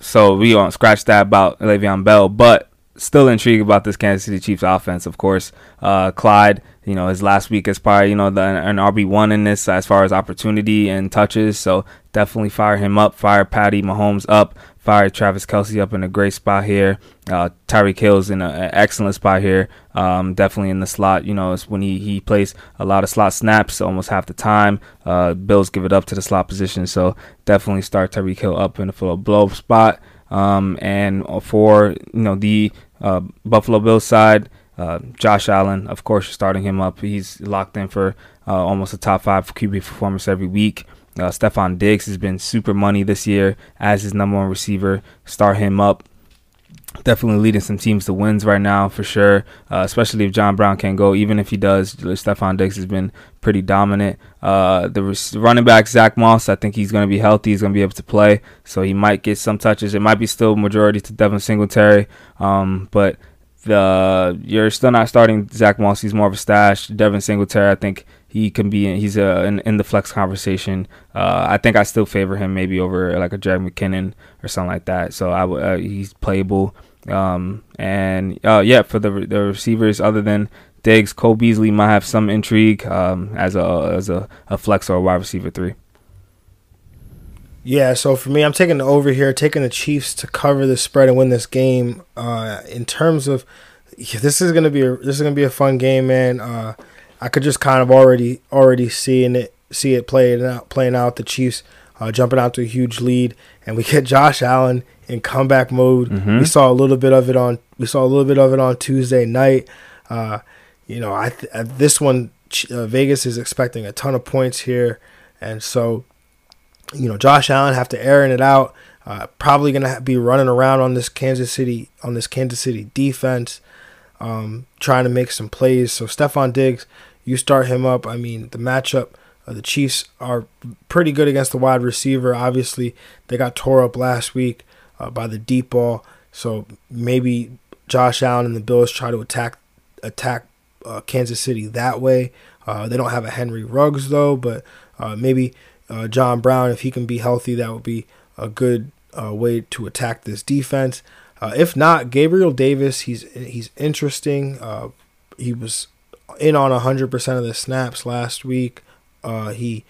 So we won't scratch that about Le'Veon Bell, but still intrigued about this Kansas City Chiefs offense. Of course, uh, Clyde, you know, his last week is probably you know the, an RB one in this as far as opportunity and touches. So definitely fire him up. Fire Patty Mahomes up. Fire Travis Kelce up in a great spot here. Uh, Tyreek Hill's in an excellent spot here. Um, definitely in the slot. You know, it's when he, he plays a lot of slot snaps almost half the time. Uh, Bills give it up to the slot position. So definitely start Tyreek Hill up in a full blow spot. Um, and for you know the uh, Buffalo Bills side, uh, Josh Allen, of course, you're starting him up. He's locked in for uh, almost a top five QB performance every week. Uh, Stefon Diggs has been super money this year as his number one receiver. Start him up. Definitely leading some teams to wins right now for sure. Uh, especially if John Brown can't go. Even if he does, Stefon Diggs has been pretty dominant. Uh, the res- running back Zach Moss, I think he's going to be healthy. He's going to be able to play, so he might get some touches. It might be still majority to Devin Singletary, um, but the you're still not starting Zach Moss. He's more of a stash. Devin Singletary, I think he can be. In, he's uh, in, in the flex conversation. Uh, I think I still favor him maybe over like a Jerick McKinnon or something like that. So I. Uh, he's playable. Um, and uh, yeah, for the the receivers, other than Diggs, Cole Beasley might have some intrigue um, as a as a, a flex or a wide receiver three. Yeah, so for me, I'm taking the over here, taking the Chiefs to cover the spread and win this game. Uh, in terms of, yeah, this is gonna be a, this is gonna be a fun game, man. Uh, I could just kind of already already seeing it see it playing out playing out. The Chiefs uh, jumping out to a huge lead, and we get Josh Allen in comeback mode. Mhm. We saw a little bit of it on we saw a little bit of it on Tuesday night. Uh, you know, I th- uh, this one uh, Vegas is expecting a ton of points here, and so you know, Josh Allen have to airing it out. Uh, probably gonna be running around on this Kansas City on this Kansas City defense, um, trying to make some plays. So Stefon Diggs, you start him up. I mean, the matchup. Uh, the Chiefs are pretty good against the wide receiver. Obviously, they got tore up last week uh, by the deep ball. So maybe Josh Allen and the Bills try to attack attack uh, Kansas City that way. Uh, they don't have a Henry Ruggs though, but uh, maybe uh, John Brown, if he can be healthy, that would be a good uh, way to attack this defense. Uh, if not, Gabriel Davis, he's he's interesting. Uh, he was in on 100% of the snaps last week. Uh, he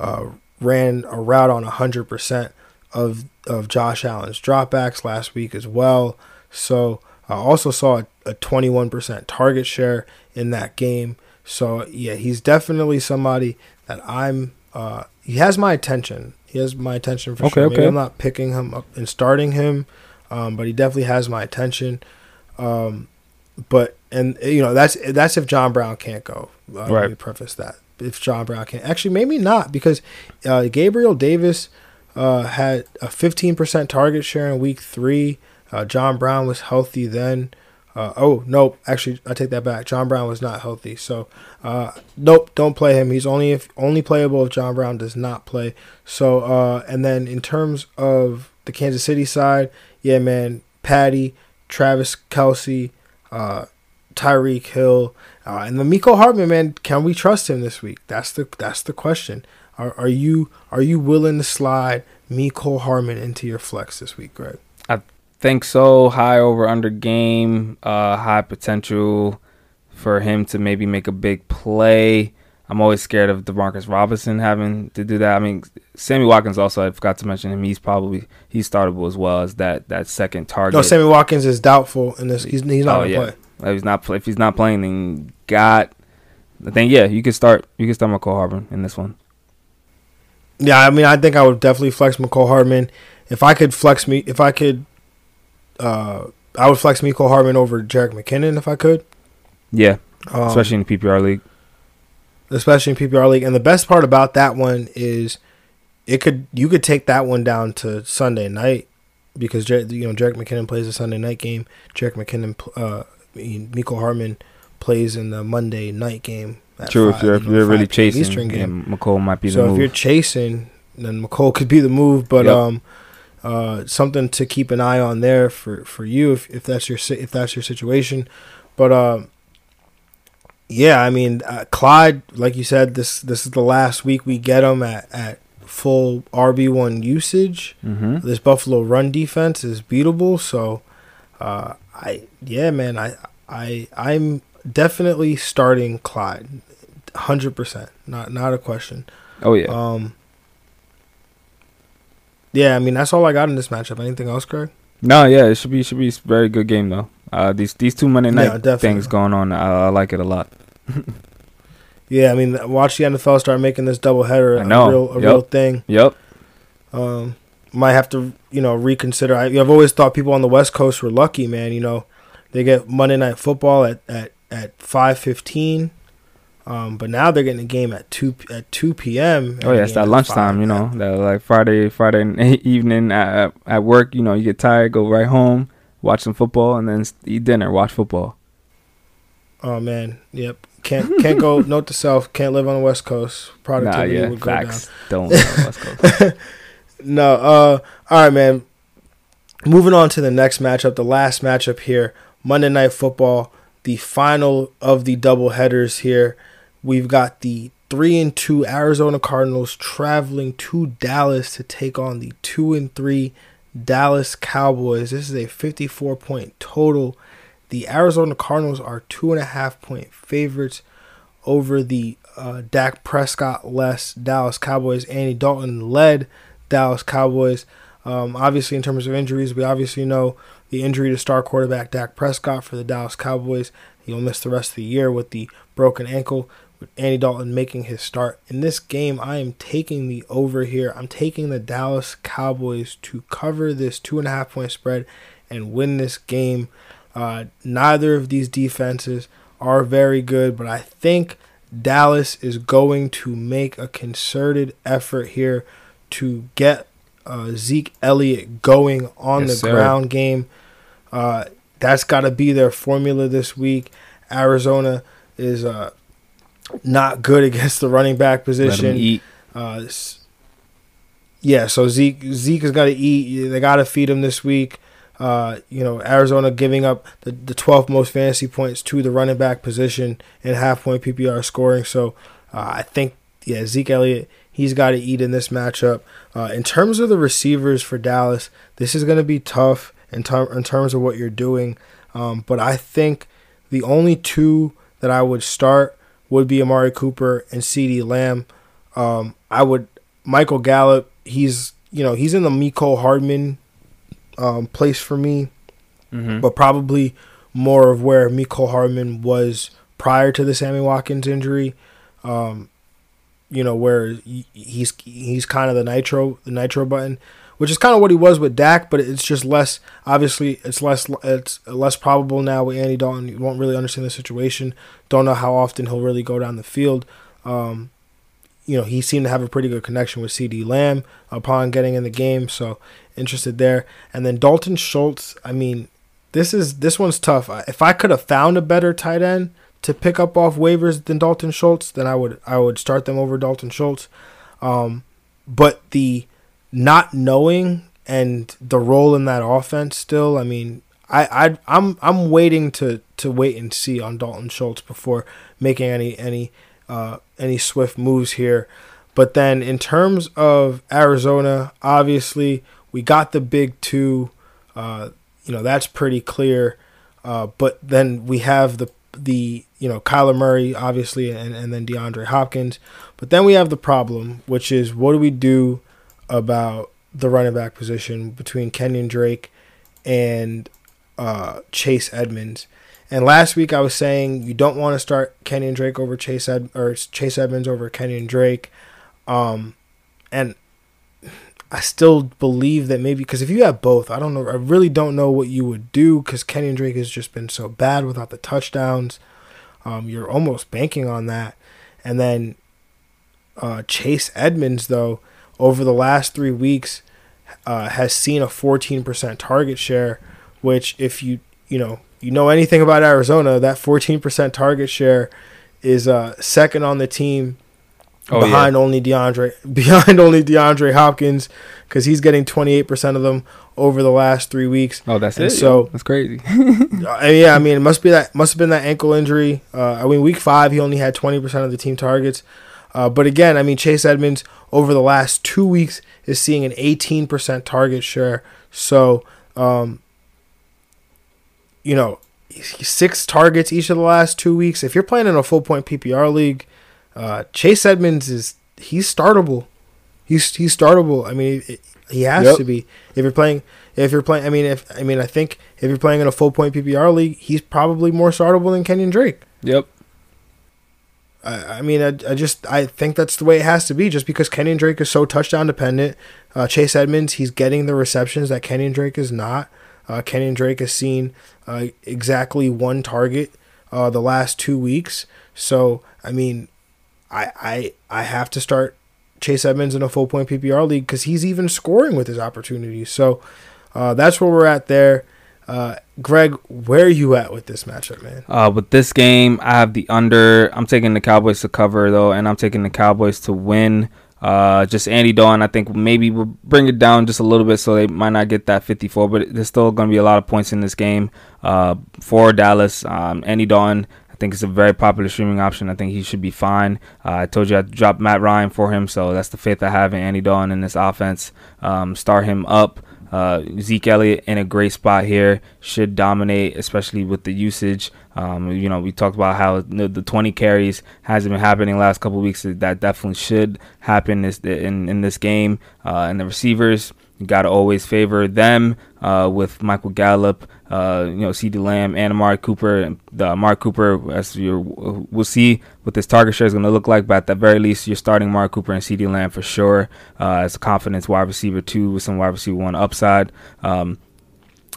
uh, ran a route on 100% of of Josh Allen's dropbacks last week as well. So I also saw a, a 21% target share in that game. So yeah, he's definitely somebody that I'm. Uh, he has my attention. He has my attention for Okay, sure. Maybe okay. I'm not picking him up and starting him, um, but he definitely has my attention. Um, but and you know that's that's if John Brown can't go. Uh, Let Right. me preface that if John Brown can't. Actually, maybe not because uh, Gabriel Davis uh, had a 15% target share in week three. Uh, John Brown was healthy then. Uh, oh nope, actually I take that back. John Brown was not healthy, so uh, nope, don't play him. He's only if only playable if John Brown does not play. So uh, and then in terms of the Kansas City side, yeah, man, Patty, Travis Kelce, uh, Tyreek Hill, uh, and the Mecole Hardman man. Can we trust him this week? That's the that's the question. Are, are you are you willing to slide Mecole Hardman into your flex this week, Greg? Think so. High over under game, uh, high potential for him to maybe make a big play. I'm always scared of Demarcus Robinson having to do that. I mean, Sammy Watkins also. I forgot to mention him. He's probably he's startable as well as that that second target. No, Sammy Watkins is doubtful and. He's he's not oh gonna yeah. play. If he's not if he's not playing, then got. I think yeah, you could start you could start Mecole Hardman in this one. Yeah, I mean, I think I would definitely flex Mecole Hardman. If I could flex me, if I could, uh, I would flex Mecole Hardman over Jerick McKinnon if I could. Yeah, Um, especially in the PPR league. especially in PPR league. And the best part about that one is it could you could take that one down to Sunday night because Jer- you know Jerick McKinnon plays a Sunday night game. Jerick McKinnon, uh, Mecole Hardman plays in the Monday night game. True, if you're you if know, you're really chasing, Eastern yeah, game. Mecole might be the move. so if you're chasing, then Mecole could be the move. But Yep. um, uh, something to keep an eye on there for for you if, if that's your if that's your situation. But um, yeah, I mean uh, Clyde, like you said, this this is the last week we get him at at full RB one usage. hmm This Buffalo run defense is beatable. So, uh, I yeah, man, I I I'm definitely starting Clyde, hundred percent, not not a question. Oh yeah. Um. Yeah, I mean that's all I got in this matchup. Anything else, Greg? no, yeah, it should be should be a very good game though. Uh, these these two Monday night definitely. things going on, I, I like it a lot. Yeah, I mean watch the NFL start making this doubleheader a real a Yep. real thing. Yep. Um, might have to you know reconsider. I, I've always thought people on the West Coast were lucky, man. You know, they get Monday Night Football at at at five fifteen. Um, but now they're getting a game at two at two p.m. Oh yeah, it's that lunchtime. You know, that like Friday Friday evening at at work. You know, you get tired, go right home, watch some football, and then eat dinner, watch football. Oh man, yep. Can't can't go. Note to self: can't live on the West Coast. Nah, yeah, would go down. facts. Don't live on the West Coast. No. Uh. All right, man. Moving on to the next matchup, the last matchup here, Monday Night Football, the final of the double headers here. We've got the three and two Arizona Cardinals traveling to Dallas to take on the two and three Dallas Cowboys. This is a 54 point total. The Arizona Cardinals are two and a half point favorites over the uh, Dak Prescott less Dallas Cowboys. Andy Dalton led Dallas Cowboys. Um, obviously, in terms of injuries, we obviously know the injury to star quarterback Dak Prescott for the Dallas Cowboys. He'll miss the rest of the year with the broken ankle. With Andy Dalton making his start in this game, I am taking the over here. I'm taking the Dallas Cowboys to cover this two and a half point spread and win this game. Uh, neither of these defenses are very good, but I think Dallas is going to make a concerted effort here to get uh, Zeke Elliott going on Yes, the sir. ground game. Uh, that's got to be their formula this week. Arizona is uh, not good against the running back position. eat. Uh, yeah, so Zeke Zeke has got to eat. They got to feed him this week. Uh, you know, Arizona giving up the, the 12th most fantasy points to the running back position in half point PPR scoring. So uh, I think, yeah, Zeke Elliott, he's got to eat in this matchup. Uh, in terms of the receivers for Dallas, this is going to be tough in, ter- in terms of what you're doing. Um, but I think the only two that I would start would be Amari Cooper and CeeDee Lamb. Um, I would Michael Gallup. He's you know he's in the Mecole Hardman um, place for me, Mhm. but probably more of where Mecole Hardman was prior to the Sammy Watkins injury. Um, you know where he's he's kind of the nitro the nitro button, which is kind of what he was with Dak, but it's just less obviously it's less it's less probable now with Andy Dalton. You won't really understand the situation. Don't know how often he'll really go down the field. Um, you know, he seemed to have a pretty good connection with CeeDee Lamb upon getting in the game, so interested there. And then Dalton Schultz, I mean, this is this one's tough. If I could have found a better tight end to pick up off waivers than Dalton Schultz, then I would I would start them over Dalton Schultz. Um, but the not knowing and the role in that offense still, I mean, I I I'm I'm waiting to to wait and see on Dalton Schultz before making any any uh, any swift moves here. But then in terms of Arizona, obviously we got the big two. Uh, you know that's pretty clear. Uh, but then we have the the you know, Kyler Murray, obviously, and, and then DeAndre Hopkins. But then we have the problem, which is what do we do about the running back position between Kenyon Drake and uh, Chase Edmonds? And last week I was saying you don't want to start Kenyon Drake over Chase Ed or Chase Edmonds over Kenyon Drake, um, and I still believe that maybe because if you have both, I don't know. I really don't know what you would do because Kenyon Drake has just been so bad without the touchdowns. Um, you're almost banking on that, and then uh, Chase Edmonds though over the last three weeks uh, has seen a 14% target share, which if you you know you know anything about Arizona, that 14% target share is uh, second on the team oh, behind yeah. only DeAndre behind only DeAndre Hopkins because he's getting 28% of them over the last three weeks. Oh, that's and it. So that's crazy. uh, yeah, I mean, it must be that must have been that ankle injury. Uh, I mean, week five he only had 20% of the team targets. Uh, but again, I mean, Chase Edmonds over the last two weeks is seeing an 18% target share. So, um, you know, six targets each of the last two weeks. If you're playing in a full point PPR league, uh, Chase Edmonds is he's startable. He's he's startable. I mean, he has yep. to be. If you're playing, if you're playing, I mean, if I mean, I think if you're playing in a full point PPR league, he's probably more startable than Kenyon Drake. Yep. I, I mean, I, I just I think that's the way it has to be. Just because Kenyon Drake is so touchdown dependent, uh, Chase Edmonds he's getting the receptions that Kenyon Drake is not. Uh, Kenyon Drake has seen uh, exactly one target uh, the last two weeks. So I mean, I I I have to start Chase Edmonds in a full point PPR league because he's even scoring with his opportunities. So uh, that's where we're at there. Uh, Greg, where are you at with this matchup, man? Uh, with this game, I have the under. I'm taking the Cowboys to cover though, and I'm taking the Cowboys to win. Uh, just Andy Dalton, I think maybe we'll bring it down just a little bit so they might not get that 54, but there's still going to be a lot of points in this game uh, for Dallas. Um, Andy Dalton, I think it's a very popular streaming option. I think he should be fine. Uh, I told you I dropped Matt Ryan for him, so that's the faith I have in Andy Dalton in this offense. Um, start him up. Uh, Zeke Elliott in a great spot here should dominate, especially with the usage. Um, you know, we talked about how the, the 20 carries hasn't been happening last couple weeks. That definitely should happen in in this game. Uh, and the receivers, you got to always favor them uh, with Michael Gallup, uh, you know, CeeDee Lamb, and Amari Cooper. And the Amari Cooper, as you we'll see what this target share is going to look like, but at the very least, you're starting Amari Cooper and CeeDee Lamb for sure uh, as a confidence wide receiver two with some wide receiver one upside. Um,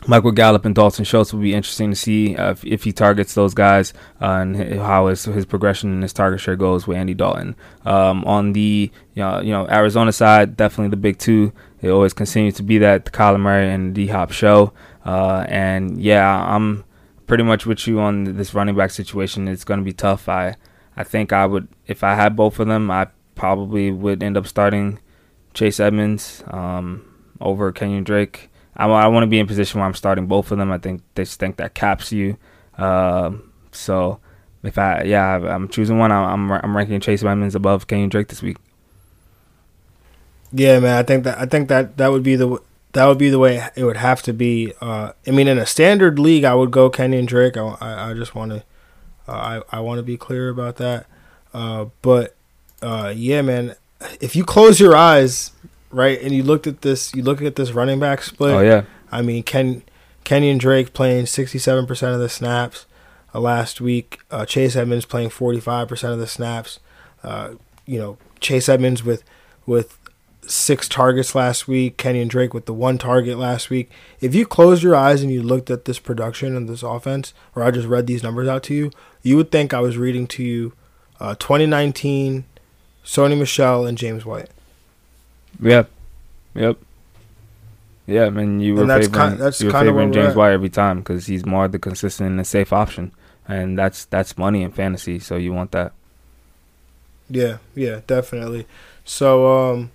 Michael Gallup and Dalton Schultz will be interesting to see uh, if, if, he targets those guys uh, and how his, his progression and his target share goes with Andy Dalton. Um, on the you know, you know Arizona side, definitely the big two. They always continue to be that the Kyler Murray and D Hop show. Uh, and yeah, I'm pretty much with you on this running back situation. It's going to be tough. I I think I would if I had both of them, I probably would end up starting Chase Edmonds um, over Kenyon Drake. I, I want to be in position where I'm starting both of them. I think they think that caps you. Uh, so if I yeah I'm choosing one, I'm I'm, ranking Chase Edmonds above Kenyon Drake this week. Yeah, man. I think that I think that that would be the that would be the way it would have to be. Uh, I mean, in a standard league, I would go Kenyon Drake. I, I, I just want to uh, I I want to be clear about that. Uh, but uh, yeah, man. If you close your eyes right? And you looked at this, you look at this running back split. Oh yeah. I mean, Ken Kenyon Drake playing sixty seven percent of the snaps uh, last week. Uh, Chase Edmonds playing forty five percent of the snaps. Uh, you know, Chase Edmonds with with six targets last week. Kenyon Drake with the one target last week. If you closed your eyes and you looked at this production and this offense, or I just read these numbers out to you, you would think I was reading to you uh, 2019 Sony Michel, and James White. Yep. Yep. Yeah, I mean, you were favoring, kind, you were favoring James White every time because he's more the consistent and safe option, and that's that's money in fantasy. So you want that. Yeah, yeah, definitely. So, um,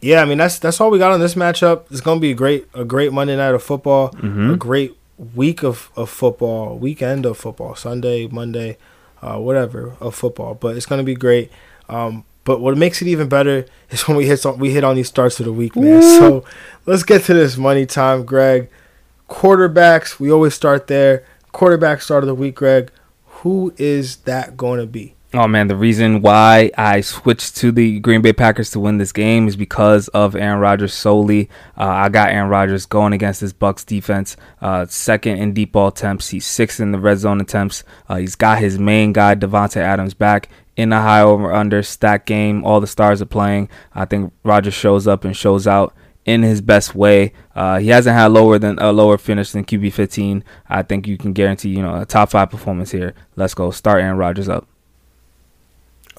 yeah, I mean that's that's all we got on this matchup. It's gonna be a great a great Monday night of football, mm-hmm. a great week of, of football, weekend of football, Sunday, Monday, uh, whatever of football. But it's gonna be great. Um, but what makes it even better is when we hit some we hit on these starts of the week, man. So let's get to this money time, Greg. Quarterbacks, we always start there. Quarterback start of the week, Greg. Who is that going to be? Oh man, the reason why I switched to the Green Bay Packers to win this game is because of Aaron Rodgers solely. Uh, I got Aaron Rodgers going against this Bucs defense, uh, second in deep ball attempts. He's sixth in the red zone attempts. Uh, he's got his main guy Davante Adams back in a high over under stack game. All the stars are playing. I think Rodgers shows up and shows out in his best way. Uh, he hasn't had lower than a lower finish than QB 15. I think you can guarantee you know a top five performance here. Let's go. Start Aaron Rodgers up.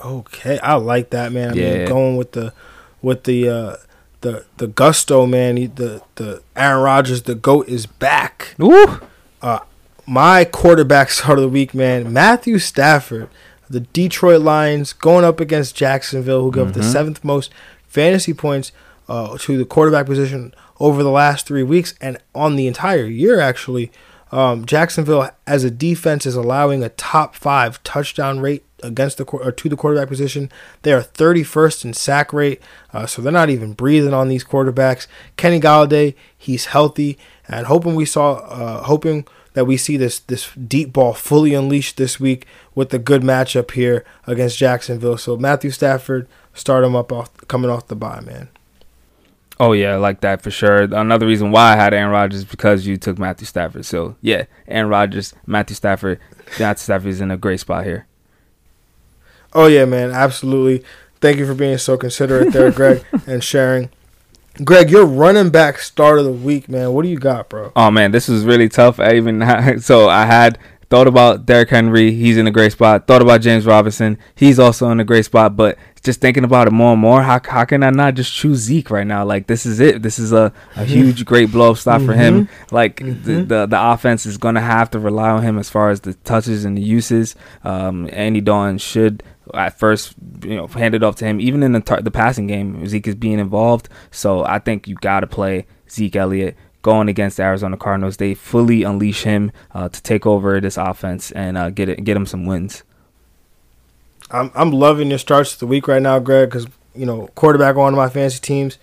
Okay, I like that man. I Yeah. mean, going with the with the uh, the the gusto man. He, the the Aaron Rodgers, the goat is back. Woo! Uh, my quarterback start of the week, man, Matthew Stafford, the Detroit Lions going up against Jacksonville, who gave up the seventh most fantasy points uh, to the quarterback position over the last three weeks and on the entire year, actually. Um, Jacksonville, as a defense, is allowing a top five touchdown rate against the or to the quarterback position. They are 31st in sack rate, uh, so they're not even breathing on these quarterbacks. Kenny Golladay, he's healthy, and hoping we saw, uh, hoping that we see this this deep ball fully unleashed this week with the good matchup here against Jacksonville. So Matthew Stafford, start him up off coming off the bye, man. Oh yeah, like that for sure. Another reason why I had Aaron Rodgers is because you took Matthew Stafford. So yeah, Aaron Rodgers, Matthew Stafford. Matthew Stafford is in a great spot here. Oh yeah, man, absolutely. Thank you for being so considerate there, Greg, and sharing. Greg, your running back start of the week, man. What do you got, bro? Oh man, this was really tough. I even so I had thought about Derrick Henry. He's in a great spot. Thought about James Robinson. He's also in a great spot. But just thinking about it more and more, how how can I not just choose Zeke right now? Like this is it. This is a, a huge, great blow up spot for him. Like the, the the offense is gonna have to rely on him as far as the touches and the uses. Um, Andy Dalton should at first, you know, hand it off to him. Even in the tar- the passing game, Zeke is being involved. So I think you got to play Zeke Elliott going against the Arizona Cardinals. They fully unleash him uh, to take over this offense and uh, get it, get him some wins. I'm I'm loving your starts of the week right now, Greg, because you know quarterback on one of my fantasy teams,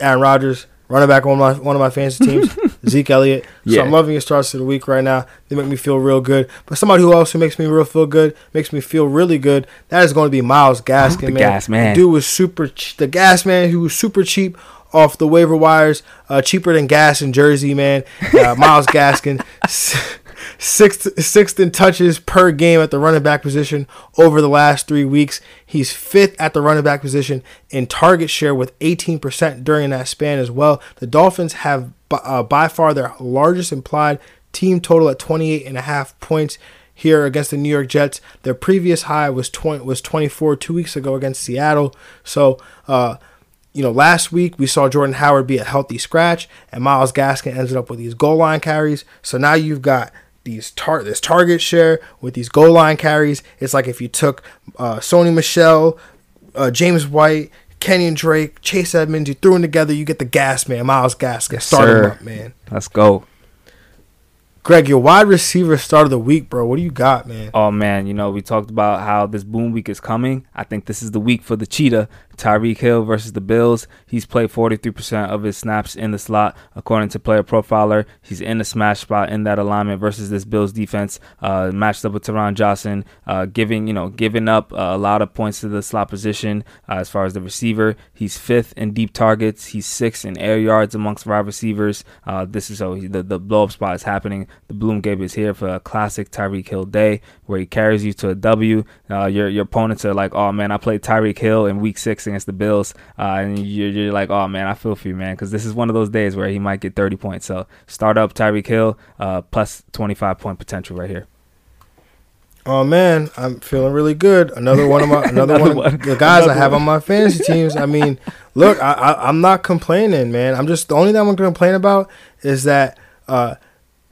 Aaron Rodgers, running back on my one of my fantasy teams, Zeke Elliott. So I'm loving your starts of the week right now. They make me feel real good. But somebody who also makes me real feel good, makes me feel really good. That is going to be Myles Gaskin, The man. gas man. The dude was super. Ch- the gas man who was super cheap off the waiver wires, uh, cheaper than gas in Jersey, man. Uh, Myles Gaskin. Sixth, sixth in touches per game at the running back position over the last three weeks. He's fifth at the running back position in target share with 18% during that span as well. The Dolphins have uh, by far their largest implied team total at 28 and a half points here against the New York Jets. Their previous high was 20 was 24 two weeks ago against Seattle. So, uh, you know, last week we saw Jordan Howard be a healthy scratch, and Myles Gaskin ended up with these goal line carries. So now you've got these tar- this target share with these goal line carries. It's like if you took uh, Sony Michel, uh, James White, Kenyon Drake, Chase Edmonds, you threw them together, you get the gas man, Myles Gaskin. Start him up, man. Let's go. Greg, your wide receiver start of the week, bro. What do you got, man? Oh man, you know we talked about how this boom week is coming. I think this is the week for the cheetah. Tyreek Hill versus the Bills. He's played 43% of his snaps in the slot, according to Player Profiler. He's in the smash spot in that alignment versus this Bills defense, uh, matched up with Taron Johnson, uh, giving you know giving up uh, a lot of points to the slot position uh, as far as the receiver. He's fifth in deep targets. He's sixth in air yards amongst wide receivers. Uh, this is so he, the the blow up spot is happening. The Bloom Gabe is here for a classic Tyreek Hill day where he carries you to a W. Uh, your your opponents are like, oh man, I played Tyreek Hill in Week Six against the Bills, uh, and you're, you're like, oh man, I feel for you, man, because this is one of those days where he might get 30 points. So start up Tyreek Hill uh, plus 25 point potential right here. Oh man, I'm feeling really good. Another one of my another, Another one, one. the guys I have one. on my fantasy teams. I mean, look, I, I I'm not complaining, man. I'm just the only thing I'm gonna complain about is that uh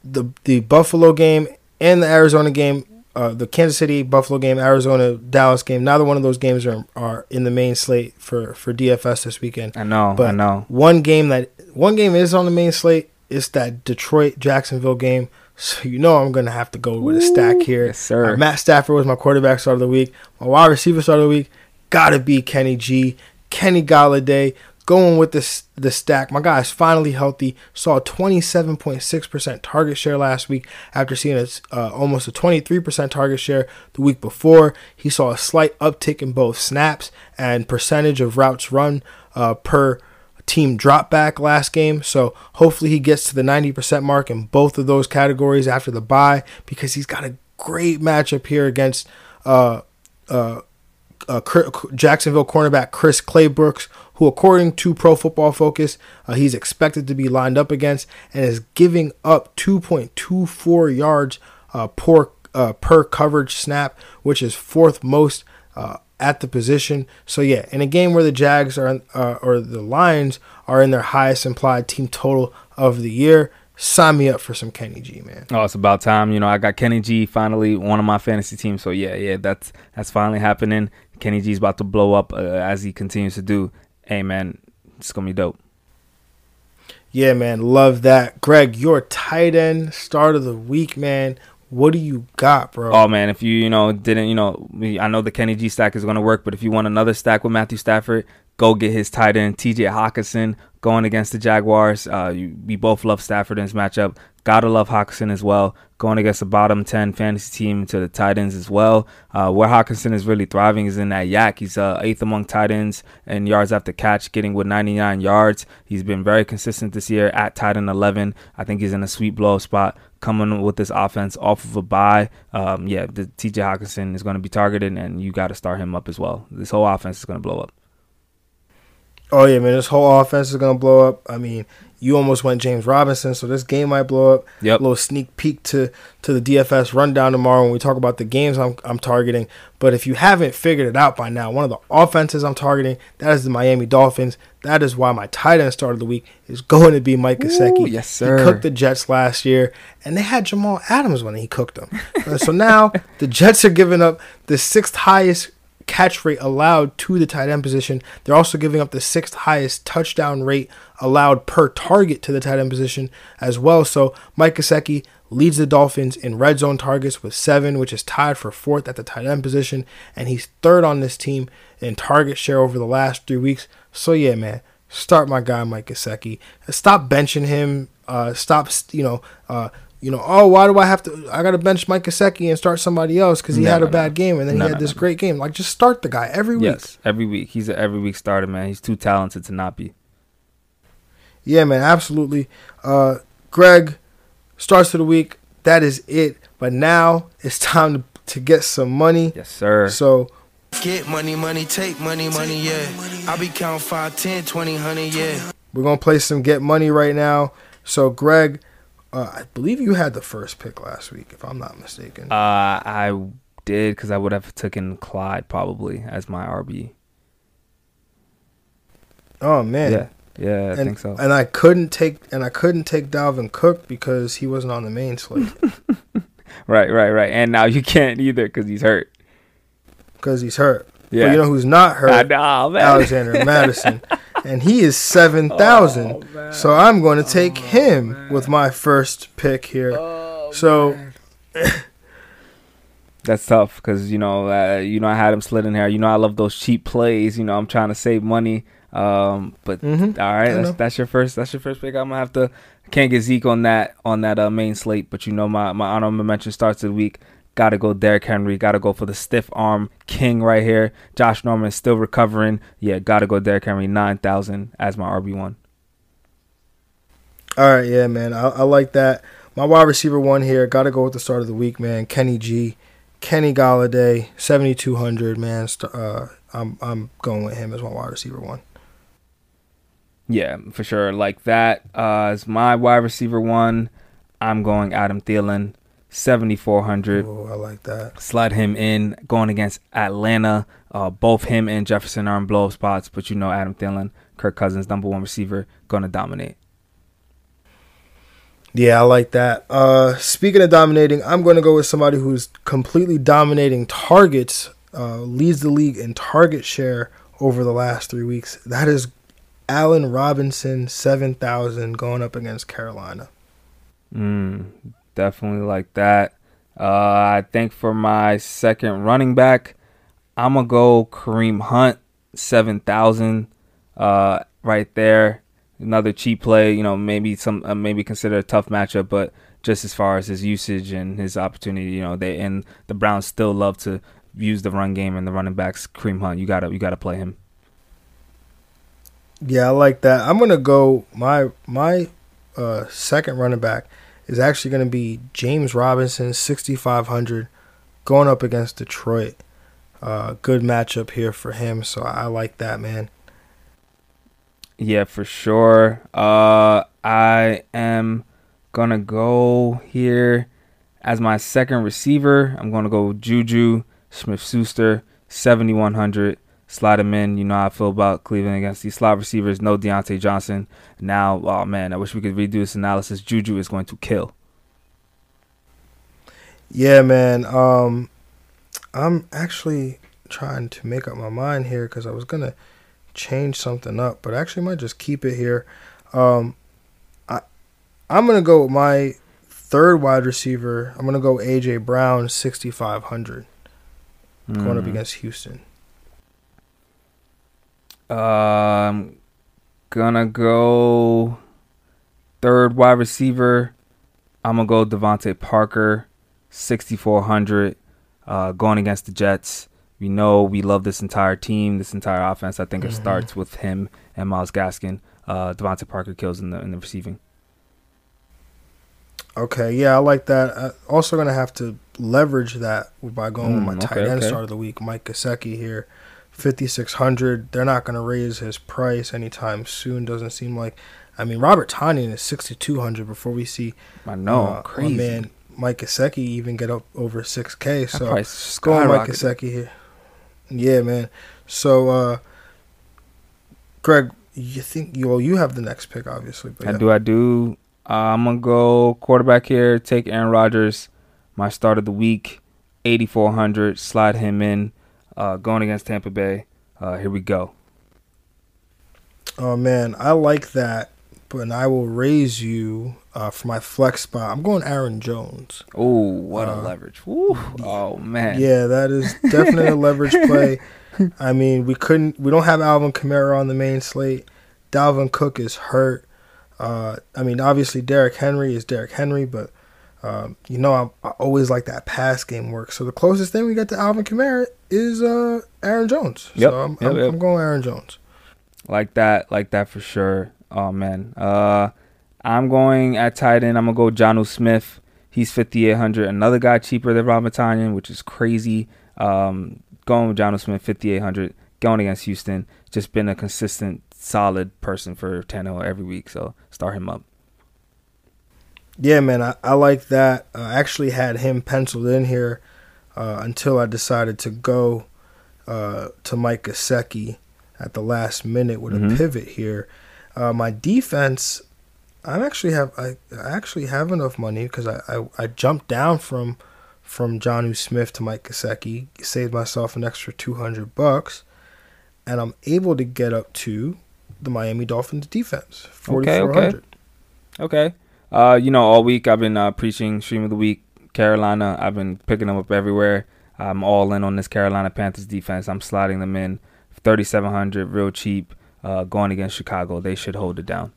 the the Buffalo game and the Arizona game, uh the Kansas City Buffalo game, Arizona Dallas game. Neither one of those games are are in the main slate for for DFS this weekend. I know, But I know. one game that one game is on the main slate is that Detroit Jacksonville game. So you know I'm gonna have to go with a stack here. yes, sir. Uh, Matt Stafford was my quarterback start of the week. My wide receiver start of the week gotta be Kenny G. Kenny Golladay, going with this the stack. My guy is finally healthy. Saw 27.6% target share last week after seeing a, uh, almost a 23% target share the week before. He saw a slight uptick in both snaps and percentage of routes run uh, per team drop back last game. So hopefully he gets to the 90% mark in both of those categories after the bye because he's got a great matchup here against uh, uh, uh, Jacksonville cornerback Chris Claybrooks, who, according to Pro Football Focus, uh, he's expected to be lined up against and is giving up 2.24 yards uh, per, uh, per coverage snap, which is fourth most uh, at the position. So yeah, in a game where the Jags are uh, or the Lions are in their highest implied team total of the year, sign me up for some Kenny G, man. Oh, it's about time. You know, I got Kenny G finally one of my fantasy teams. So yeah, yeah, that's that's finally happening. Kenny G's about to blow up uh, as he continues to do. Hey, man, it's gonna be dope. Yeah, man, love that. Greg, your tight end start of the week, man. What do you got, bro? Oh man, if you you know didn't you know I know the Kenny G stack is gonna work, but if you want another stack with Matthew Stafford, go get his tight end T.J. Hockenson going against the Jaguars. Uh, you, we both love Stafford in this matchup. Gotta love Hockenson as well. Going against the bottom 10 fantasy team to the tight ends as well. Uh, where Hockenson is really thriving is in that YAC. He's uh, eighth among tight ends and yards after catch, getting with 99 yards. He's been very consistent this year at tight end 11. I think he's in a sweet blow spot coming with this offense off of a bye. Um, yeah, the TJ Hockenson is going to be targeted, and you got to start him up as well. This whole offense is going to blow up. Oh yeah, man, this whole offense is gonna blow up. I mean, you almost went James Robinson, so this game might blow up. Yep. A little sneak peek to to the DFS rundown tomorrow when we talk about the games I'm I'm targeting. But if you haven't figured it out by now, one of the offenses I'm targeting that is the Miami Dolphins. That is why my tight end start of the week is going to be Mike Gesicki. Yes, sir. He cooked the Jets last year, and they had Jamal Adams when he cooked them. so now the Jets are giving up the sixth highest catch rate allowed to the tight end position. They're also giving up the sixth highest touchdown rate allowed per target to the tight end position as well. So Mike Gesicki leads the Dolphins in red zone targets with seven, which is tied for fourth at the tight end position, and he's third on this team in target share over the last three weeks. So yeah, man, start my guy Mike Gesicki. Stop benching him. Uh, stop, you know, uh, you know, oh, why do I have to? I got to bench Mike Gesicki and start somebody else because he no, had a no, bad no. game and then he had this great game. Like, just start the guy every week. Yes, every week. He's an every week starter, man. He's too talented to not be. Yeah, man, absolutely. Uh, Greg, starts of the week. That is it. But now it's time to, to get some money. Yes, sir. So. Get money, money, take money, money, yeah. I'll be counting 5, 10, 20, 100, yeah. We're going to play some get money right now. So, Greg uh, I believe you had the first pick last week, if I'm not mistaken. Uh, I did because I would have taken Clyde probably as my RB. Oh man. Yeah. Yeah, I and, think so. And I couldn't take and I couldn't take Dalvin Cook because he wasn't on the main slate. right, right, right. And now you can't either because he's hurt. Because he's hurt. Yeah. But you know who's not hurt? Know, Alexander Mattison. And he is 7,000. Oh, so I'm going to take oh, him man. with my first pick here. Oh, so that's tough because you know, uh, you know, I had him slid in here. You know, I love those cheap plays. You know, I'm trying to save money. Um, but mm-hmm. all right, that's, that's, your first. That's your first pick. I'm gonna have to. Can't get Zeke on that on that uh, main slate, but you know my my honorable mention starts of the week. Got to go Derrick Henry. Got to go for the stiff arm king right here. Josh Norman is still recovering. Yeah, got to go Derrick Henry 9,000 as my RB1. All right, yeah, man. I, I like that. My wide receiver one here. Got to go with the start of the week, man. Kenny G. Kenny Golladay, 7,200, man. Uh, I'm, I'm going with him as my wide receiver one. Yeah, for sure. Like that uh, as my wide receiver one. I'm going Adam Thielen. 7,400. Oh, I like that. Slide him in going against Atlanta. Uh, both him and Jefferson are in blow spots, but you know Adam Thielen, Kirk Cousins, number one receiver, going to dominate. Yeah, I like that. Uh, speaking of dominating, I'm going to go with somebody who's completely dominating targets, uh, leads the league in target share over the last three weeks. That is Allen Robinson, 7,000, going up against Carolina. Mm, definitely like that. Uh, I think for my second running back, I'm gonna go Kareem Hunt, seven thousand. Uh, right there. Another cheap play, you know, maybe some uh, maybe consider a tough matchup, but just as far as his usage and his opportunity, you know, they and the Browns still love to use the run game and the running backs Kareem Hunt. You gotta you gotta play him. Yeah, I like that. I'm gonna go my my uh, second running back is actually gonna be James Robinson, 6,500, going up against Detroit. Uh, good matchup here for him, so I like that man. Yeah, for sure. Uh, I am gonna go here as my second receiver. I'm gonna go Juju Smith Schuster, 7100. Slide him in. You know how I feel about Cleveland against these slot receivers. No Diontae Johnson. Now, oh man, I wish we could redo this analysis. Juju is going to kill. Yeah, man. Um, I'm actually trying to make up my mind here because I was gonna change something up, but I actually might just keep it here. Um, I I'm gonna go with my third wide receiver. I'm gonna go AJ Brown, 6,500, mm. going up hmm. against Houston. Um, gonna go third wide receiver. I'm gonna go DeVante Parker, 6,400, uh, going against the Jets. We know we love this entire team, this entire offense. I think mm-hmm. it starts with him and Myles Gaskin. Uh, DeVante Parker kills in the in the receiving. Okay, yeah, I like that. Uh, also, gonna have to leverage that by going mm, with my tight end okay. start of the week, Mike Gesicki here, fifty six hundred. They're not gonna raise his price anytime soon. Doesn't seem like. I mean, Robert Tonyan is sixty two hundred before we see. I know, uh, crazy man. Mike Gesicki even get up over six K. So going Mike Gesicki here. Yeah, man. So, uh, Greg, you think you well, you have the next pick, obviously. I yeah. do. I do. Uh, I'm gonna go quarterback here. Take Aaron Rodgers, my start of the week, 8400. Slide him in. Uh, going against Tampa Bay. Uh, here we go. Oh man, I like that. But I will raise you uh, for my flex spot. I'm going Aaron Jones. Oh, what a uh, leverage! Woo. Oh man. Yeah, that is definitely a leverage play. I mean, we couldn't. We don't have Alvin Kamara on the main slate. Dalvin Cook is hurt. Uh, I mean, obviously Derrick Henry is Derrick Henry, but um, you know I, I, always like that pass game work. So the closest thing we got to Alvin Kamara is uh, Aaron Jones. Yep. So I'm, yep, I'm, yep. I'm going Aaron Jones. Like that, like that for sure. Oh man. Uh, I'm going at tight end. I'm gonna go Jonnu Smith. He's 5800. Another guy cheaper than Rob which is crazy. Um, going with Jonnu Smith 5800. Going against Houston. Just been a consistent, solid person for Tannehill every week. So start him up. Yeah, man, I, I like that. I actually had him penciled in here uh, until I decided to go uh, to Mike Gesicki at the last minute with mm-hmm. a pivot here. Uh, my defense, I actually have I, I actually have enough money because I, I, I jumped down from from Jonnu Smith to Mike Gesicki, saved myself an extra two hundred bucks, and I'm able to get up to the Miami Dolphins defense forty four hundred. Okay, okay. Uh, you know, all week I've been uh, preaching stream of the week Carolina. I've been picking them up everywhere. I'm all in on this Carolina Panthers defense. I'm sliding them in 3,700, real cheap uh, going against Chicago. They should hold it down.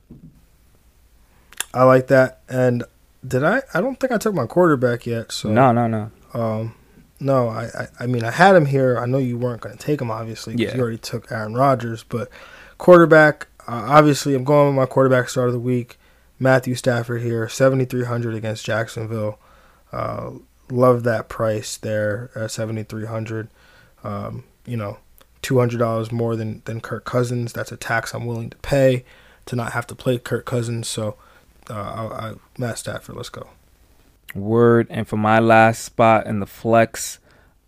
I like that. And did I? I don't think I took my quarterback yet. So no, no, no. Um, no, I, I, I mean, I had him here. I know you weren't going to take him, obviously, because yeah. you already took Aaron Rodgers. But quarterback, uh, obviously, I'm going with my quarterback start of the week, Matthew Stafford here, 7,300 against Jacksonville. Uh, love that price there at 7,300. Um, you know, two hundred dollars more than than Kirk Cousins. That's a tax I'm willing to pay to not have to play Kirk Cousins. So, uh, I, I Matt Stafford, let's go. Word. And for my last spot in the flex,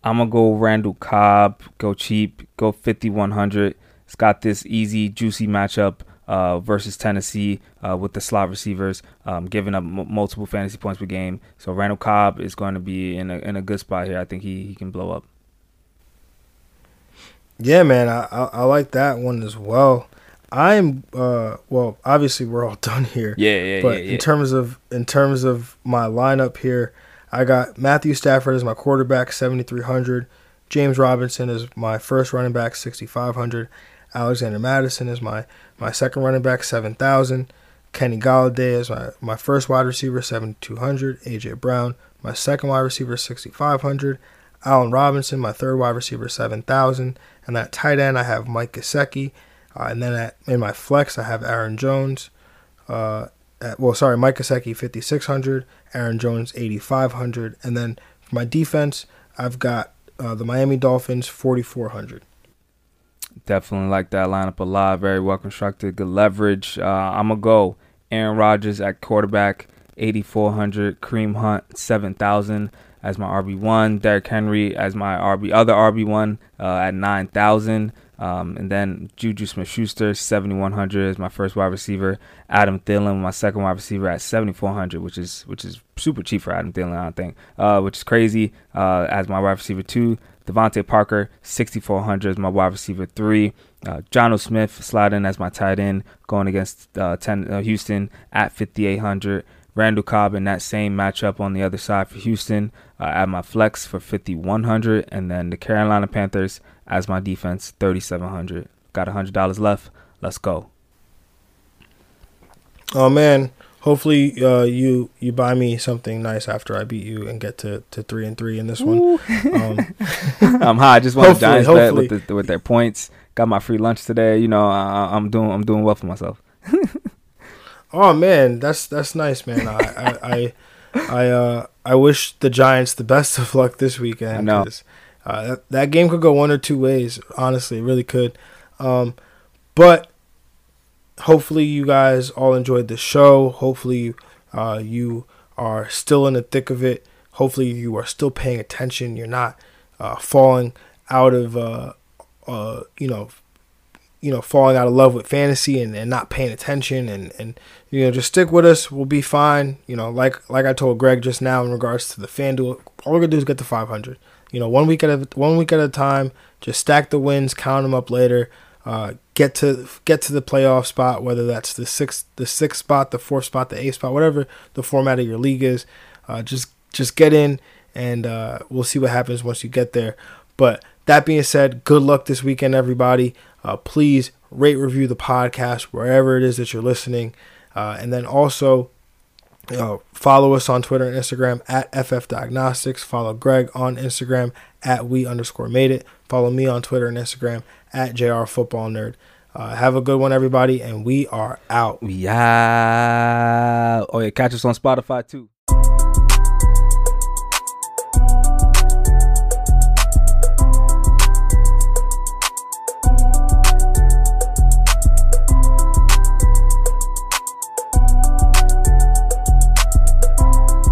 I'm gonna go Randall Cobb. Go cheap. Go fifty one hundred. It's got this easy, juicy matchup. Uh, versus Tennessee uh, with the slot receivers, um, giving up m- multiple fantasy points per game. So Randall Cobb is going to be in a in a good spot here. I think he, he can blow up. Yeah, man, I, I, I like that one as well. I'm uh well, obviously we're all done here. Yeah, yeah, but yeah, yeah. in terms of in terms of my lineup here, I got Matthew Stafford as my quarterback, seventy three hundred. James Robinson is my first running back, sixty five hundred. Alexander Mattison is my my second running back, seven thousand. Kenny Golladay is my, my first wide receiver, seventy two hundred. AJ Brown, my second wide receiver, sixty five hundred. Allen Robinson, my third wide receiver, seven thousand. And that tight end, I have Mike Gesicki. Uh, and then at, in my flex, I have Aaron Jones. Uh, at, well, sorry, Mike Gesicki, 5,600. Aaron Jones, 8,500. And then for my defense, I've got uh, the Miami Dolphins, 4,400. Definitely like that lineup a lot. Very well constructed. Good leverage. Uh, I'm going to go Aaron Rodgers at quarterback, 8,400. Kareem Hunt, 7,000 as my RB1. Derrick Henry as my RB other RB1 uh, at 9,000. Um, and then Juju Smith Schuster, 7,100 as my first wide receiver. Adam Thielen, my second wide receiver at 7,400, which is which is super cheap for Adam Thielen, I think, uh, which is crazy. Uh, as my wide receiver two, DeVante Parker, 6,400 as my wide receiver three. Uh, Jonnu Smith sliding as my tight end, going against uh, 10, uh, Houston at 5,800. Randall Cobb in that same matchup on the other side for Houston uh, at my flex for 5,100. And then the Carolina Panthers as my defense, 3,700. Got $100 left. Let's go. Oh, man. Hopefully, uh, you you buy me something nice after I beat you and get to, to three and three in this one. Um, I'm high. I just want to Giants bet with, the, with their points. Got my free lunch today. You know, I, am doing I'm doing well for myself. oh man, that's that's nice, man. I I I, I, uh, I wish the Giants the best of luck this weekend. No. Uh, that, that game could go one or two ways. Honestly, it really could. Um, but hopefully, you guys all enjoyed the show. Hopefully, uh, you are still in the thick of it. Hopefully, you are still paying attention. You're not uh, falling out of, uh, uh, you know, you know, falling out of love with fantasy and, and not paying attention and, and you know, just stick with us. We'll be fine. You know, like like I told Greg just now in regards to the FanDuel, all we're gonna do is get to 500. You know, one week at a one week at a time. Just stack the wins, count them up later. Uh, get to get to the playoff spot, whether that's the sixth the sixth spot, the fourth spot, the eighth spot, whatever the format of your league is. Uh, just just get in, and uh, we'll see what happens once you get there. But that being said, good luck this weekend, everybody. Uh, please rate review the podcast wherever it is that you're listening, uh, and then also uh, follow us on Twitter and Instagram at FF Diagnostics. Follow Greg on Instagram at we underscore made it. Follow me on Twitter and Instagram at JR Football Nerd. Uh, have a good one, everybody, and we are out. Yeah. Oh, yeah. Catch us on Spotify, too.